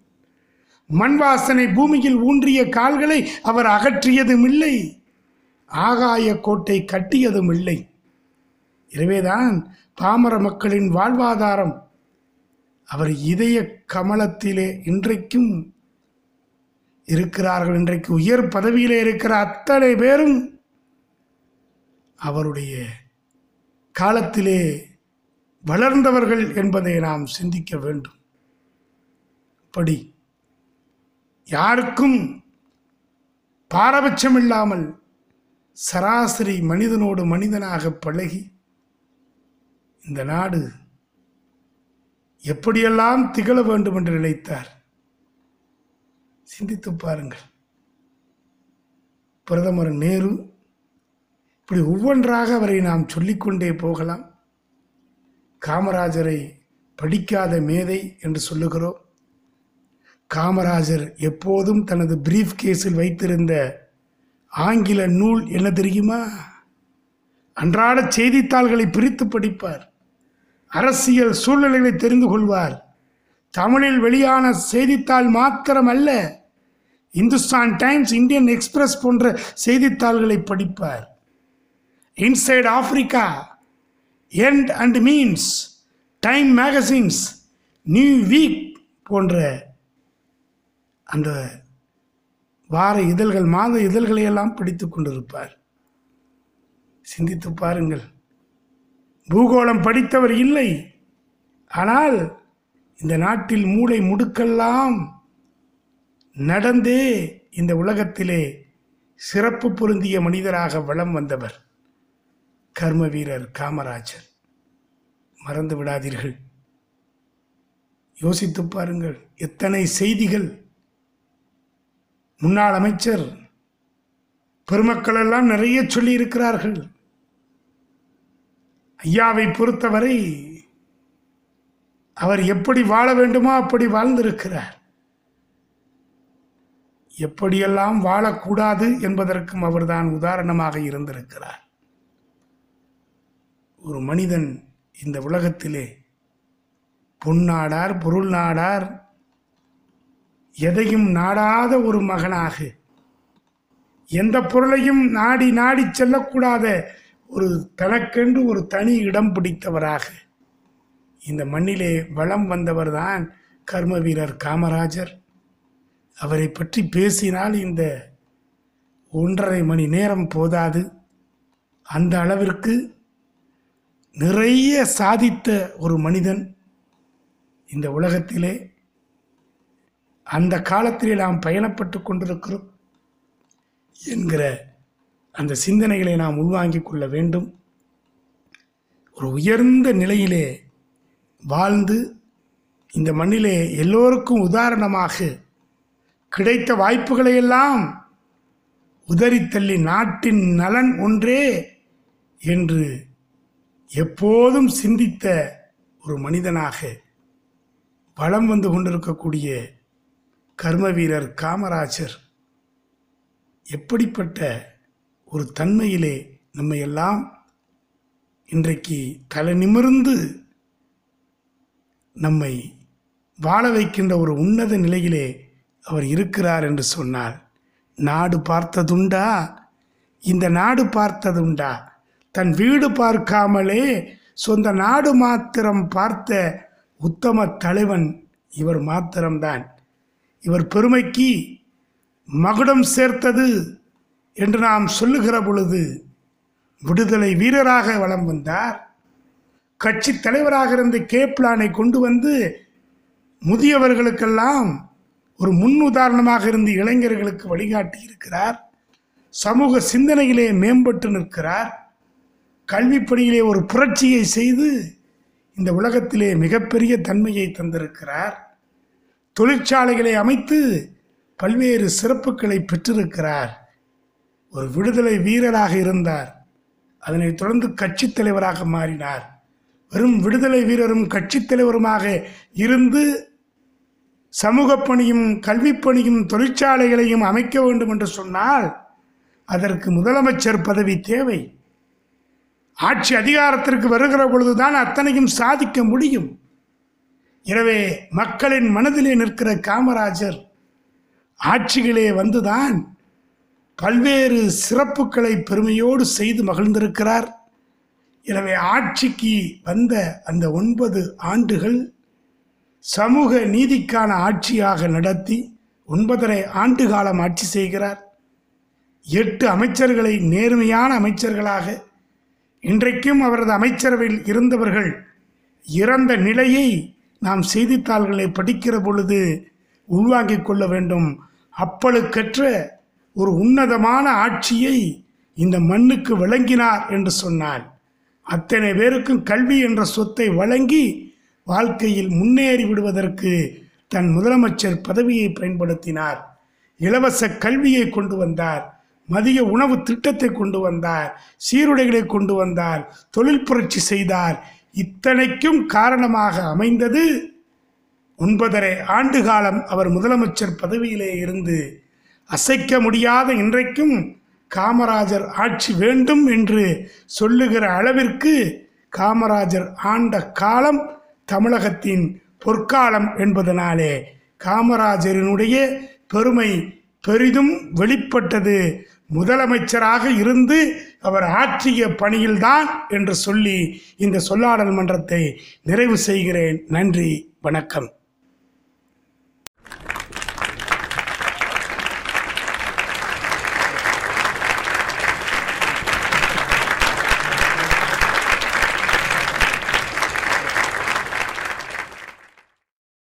மண் வாசனை பூமியில் ஊன்றிய கால்களை அவர் அகற்றியதும் இல்லை ஆகாய கோட்டை கட்டியதும் இல்லை. எனவேதான் பாமர மக்களின் வாழ்வாதாரம். அவர் இதய கமலத்திலே இன்றைக்கும் இருக்கிறார்கள். இன்றைக்கு உயர் பதவியிலே இருக்கிற அத்தனை பேரும் அவருடைய காலத்திலே வளர்ந்தவர்கள் என்பதை நாம் சிந்திக்க வேண்டும். படி யாருக்கும் பாரபட்சம் இல்லாமல் சராசரி மனிதனோடு மனிதனாக பழகி இந்த நாடு எப்படியெல்லாம் திகழ வேண்டும் என்று நினைத்தார்? சிந்தித்து பாருங்கள். பிரதமர் நேரு இப்படி ஒவ்வொன்றாக அவரை நாம் சொல்லிக்கொண்டே போகலாம். காமராஜரை படிக்காத மேதை என்று சொல்லுகிறோம். காமராஜர் எப்போதும் தனது பிரீஃப் கேஸில் வைத்திருந்த ஆங்கில நூல் என்ன தெரியுமா? அன்றாட செய்தித்தாள்களை பிரித்து படிப்பார். அரசியல் சூழ்நிலைகளை தெரிந்து கொள்வார். தமிழில் வெளியான செய்தித்தாள் மாத்திரமல்ல இந்துஸ்தான் டைம்ஸ் இந்தியன் எக்ஸ்பிரஸ் போன்ற செய்தித்தாள்களை படிப்பார். Inside Africa end and means time magazines Newsweek போன்ற அந்த வார இதழ்கள் மாத இதழ்களையெல்லாம் பிடித்து படித்து கொண்டிருப்பார். சிந்தித்து பாருங்கள். பூகோளம் படித்தவர் இல்லை. ஆனால் இந்த நாட்டில் மூளை முடுக்கெல்லாம் நடந்தே இந்த உலகத்திலே சிறப்பு பொருந்திய மனிதராக வலம் வந்தவர் கர்ம வீரர் காமராஜர். மறந்து விடாதீர்கள். யோசித்து பாருங்கள் எத்தனை செய்திகள் முன்னாள் அமைச்சர் பெருமக்கள் எல்லாம் நிறைய சொல்லியிருக்கிறார்கள் ஐயாவை பொறுத்தவரை அவர் எப்படி வாழ வேண்டுமோ அப்படி வாழ்ந்திருக்கிறார். எப்படியெல்லாம் வாழக்கூடாது என்பதற்கும் அவர்தான் உதாரணமாக இருந்திருக்கிறார். ஒரு மனிதன் இந்த உலகத்திலே பொன்னாடார் பொருள் நாடார் எதையும் நாடாத ஒரு மகனாக. எந்த பொருளையும் நாடி நாடி செல்லக்கூடாத ஒரு தனக்கென்று ஒரு தனி இடம் பிடித்தவராக. இந்த மண்ணிலே வளம் வந்தவர்தான் கர்ம வீரர் காமராஜர். அவரை பற்றி பேசினால் இந்த ஒன்றரை மணி நேரம் போதாது. அந்த அளவிற்கு நிறைய சாதித்த ஒரு மனிதன் இந்த உலகத்திலே அந்த காலத்திலே நாம் பயணப்பட்டு கொண்டிருக்கிறோம் என்கிற அந்த சிந்தனைகளை நாம் உள்வாங்கிக் கொள்ள வேண்டும். ஒரு உயர்ந்த நிலையிலே வாழ்ந்து இந்த மண்ணிலே எல்லோருக்கும் உதாரணமாக கிடைத்த வாய்ப்புகளையெல்லாம் உதறித்தள்ளி நாட்டின் நலன் ஒன்றே என்று எப்போதும் சிந்தித்த ஒரு மனிதனாக வலம் வந்து கொண்டிருக்கக்கூடிய கர்ம வீரர் காமராஜர் எப்படிப்பட்ட ஒரு தன்மையிலே நம்ம எல்லாம் இன்றைக்கு தலை நிமிர்ந்து நம்மை வாழ வைக்கின்ற ஒரு உன்னத நிலையிலே அவர் இருக்கிறார் என்று சொன்னார் நாடு பார்த்ததுண்டா? இந்த நாடு பார்த்ததுண்டா? தன் வீடு பார்க்காமலே சொந்த நாடு மாத்திரம் பார்த்த உத்தம தலைவன் இவர் மாத்திரம்தான். இவர் பெருமைக்கு மகுடம் சேர்த்தது என்று நாம் சொல்லுகிற பொழுது விடுதலை வீரராக வலம் வந்தார். கட்சி தலைவராக இருந்த கேப்லானை பிளானை கொண்டு வந்து முதியவர்களுக்கெல்லாம் ஒரு முன் உதாரணமாக இருந்து இளைஞர்களுக்கு வழிகாட்டி இருக்கிறார். சமூக சிந்தனையிலே மேம்பட்டு நிற்கிறார். கல்வி பணியிலே ஒரு புரட்சியை செய்து இந்த உலகத்திலே மிகப்பெரிய தன்மையை தந்திருக்கிறார். தொழிற்சாலைகளை அமைத்து பல்வேறு சிறப்புகளை பெற்றிருக்கிறார். ஒரு விடுதலை வீரராக இருந்தார். அதனைத் தொடர்ந்து கட்சித் தலைவராக மாறினார். வெறும் விடுதலை வீரரும் கட்சித் தலைவருமாக இருந்து சமூக பணியும் கல்விப் பணியும் தொழிற்சாலைகளையும் அமைக்க வேண்டும் என்று சொன்னால் அதற்கு முதலமைச்சர் பதவி தேவை. ஆட்சி அதிகாரத்திற்கு வருகிற பொழுதுதான் அத்தனையும் சாதிக்க முடியும். எனவே மக்களின் மனதிலே நிற்கிற காமராஜர் ஆட்சிகளே வந்துதான் பல்வேறு சிறப்புகளை பெருமையோடு செய்து மகிழ்ந்திருக்கிறார். எனவே ஆட்சிக்கு வந்த அந்த ஒன்பது ஆண்டுகள் சமூக நீதிக்கான ஆட்சியாக நடத்தி ஒன்பதரை ஆண்டு காலம் ஆட்சி செய்கிறார். எட்டு அமைச்சர்களை நேர்மையான அமைச்சர்களாக இன்றைக்கும் அவரது அமைச்சரவையில் இருந்தவர்கள் இறந்த நிலையை நாம் செய்தித்தாள்களை படிக்கிற பொழுது உள்வாங்கிக் கொள்ள வேண்டும். அப்பழுக்கற்ற ஒரு உன்னதமான ஆட்சியை இந்த மண்ணுக்கு வழங்கினார் என்று சொன்னார் அத்தனை பேருக்கும் கல்வி என்ற சொத்தை வழங்கி வாழ்க்கையில் முன்னேறி விடுவதற்கு தன் முதலமைச்சர் பதவியை பயன்படுத்தினார். இலவச கல்வியை கொண்டு வந்தார். மதிய உணவு திட்டத்தை கொண்டு வந்தார். சீருடைகளை கொண்டு வந்தார். தொழில் புரட்சி செய்தார். இத்தனைக்கும் காரணமாக அமைந்தது ஒன்பதரை ஆண்டு காலம் அவர் முதலமைச்சர் பதவியிலே இருந்து அசைக்க முடியாத இன்றைக்கும் காமராஜர் ஆட்சி வேண்டும் என்று சொல்லுகிற அளவிற்கு காமராஜர் ஆண்ட காலம் தமிழகத்தின் பொற்காலம் என்பதனாலே காமராஜரினுடைய பெருமை பெரிதும் வெளிப்பட்டது முதலமைச்சராக இருந்து அவர் ஆற்றிய பணியில்தான் என்று சொல்லி இந்த சொல்லாடல் மன்றத்தை நிறைவு செய்கிறேன். நன்றி வணக்கம்.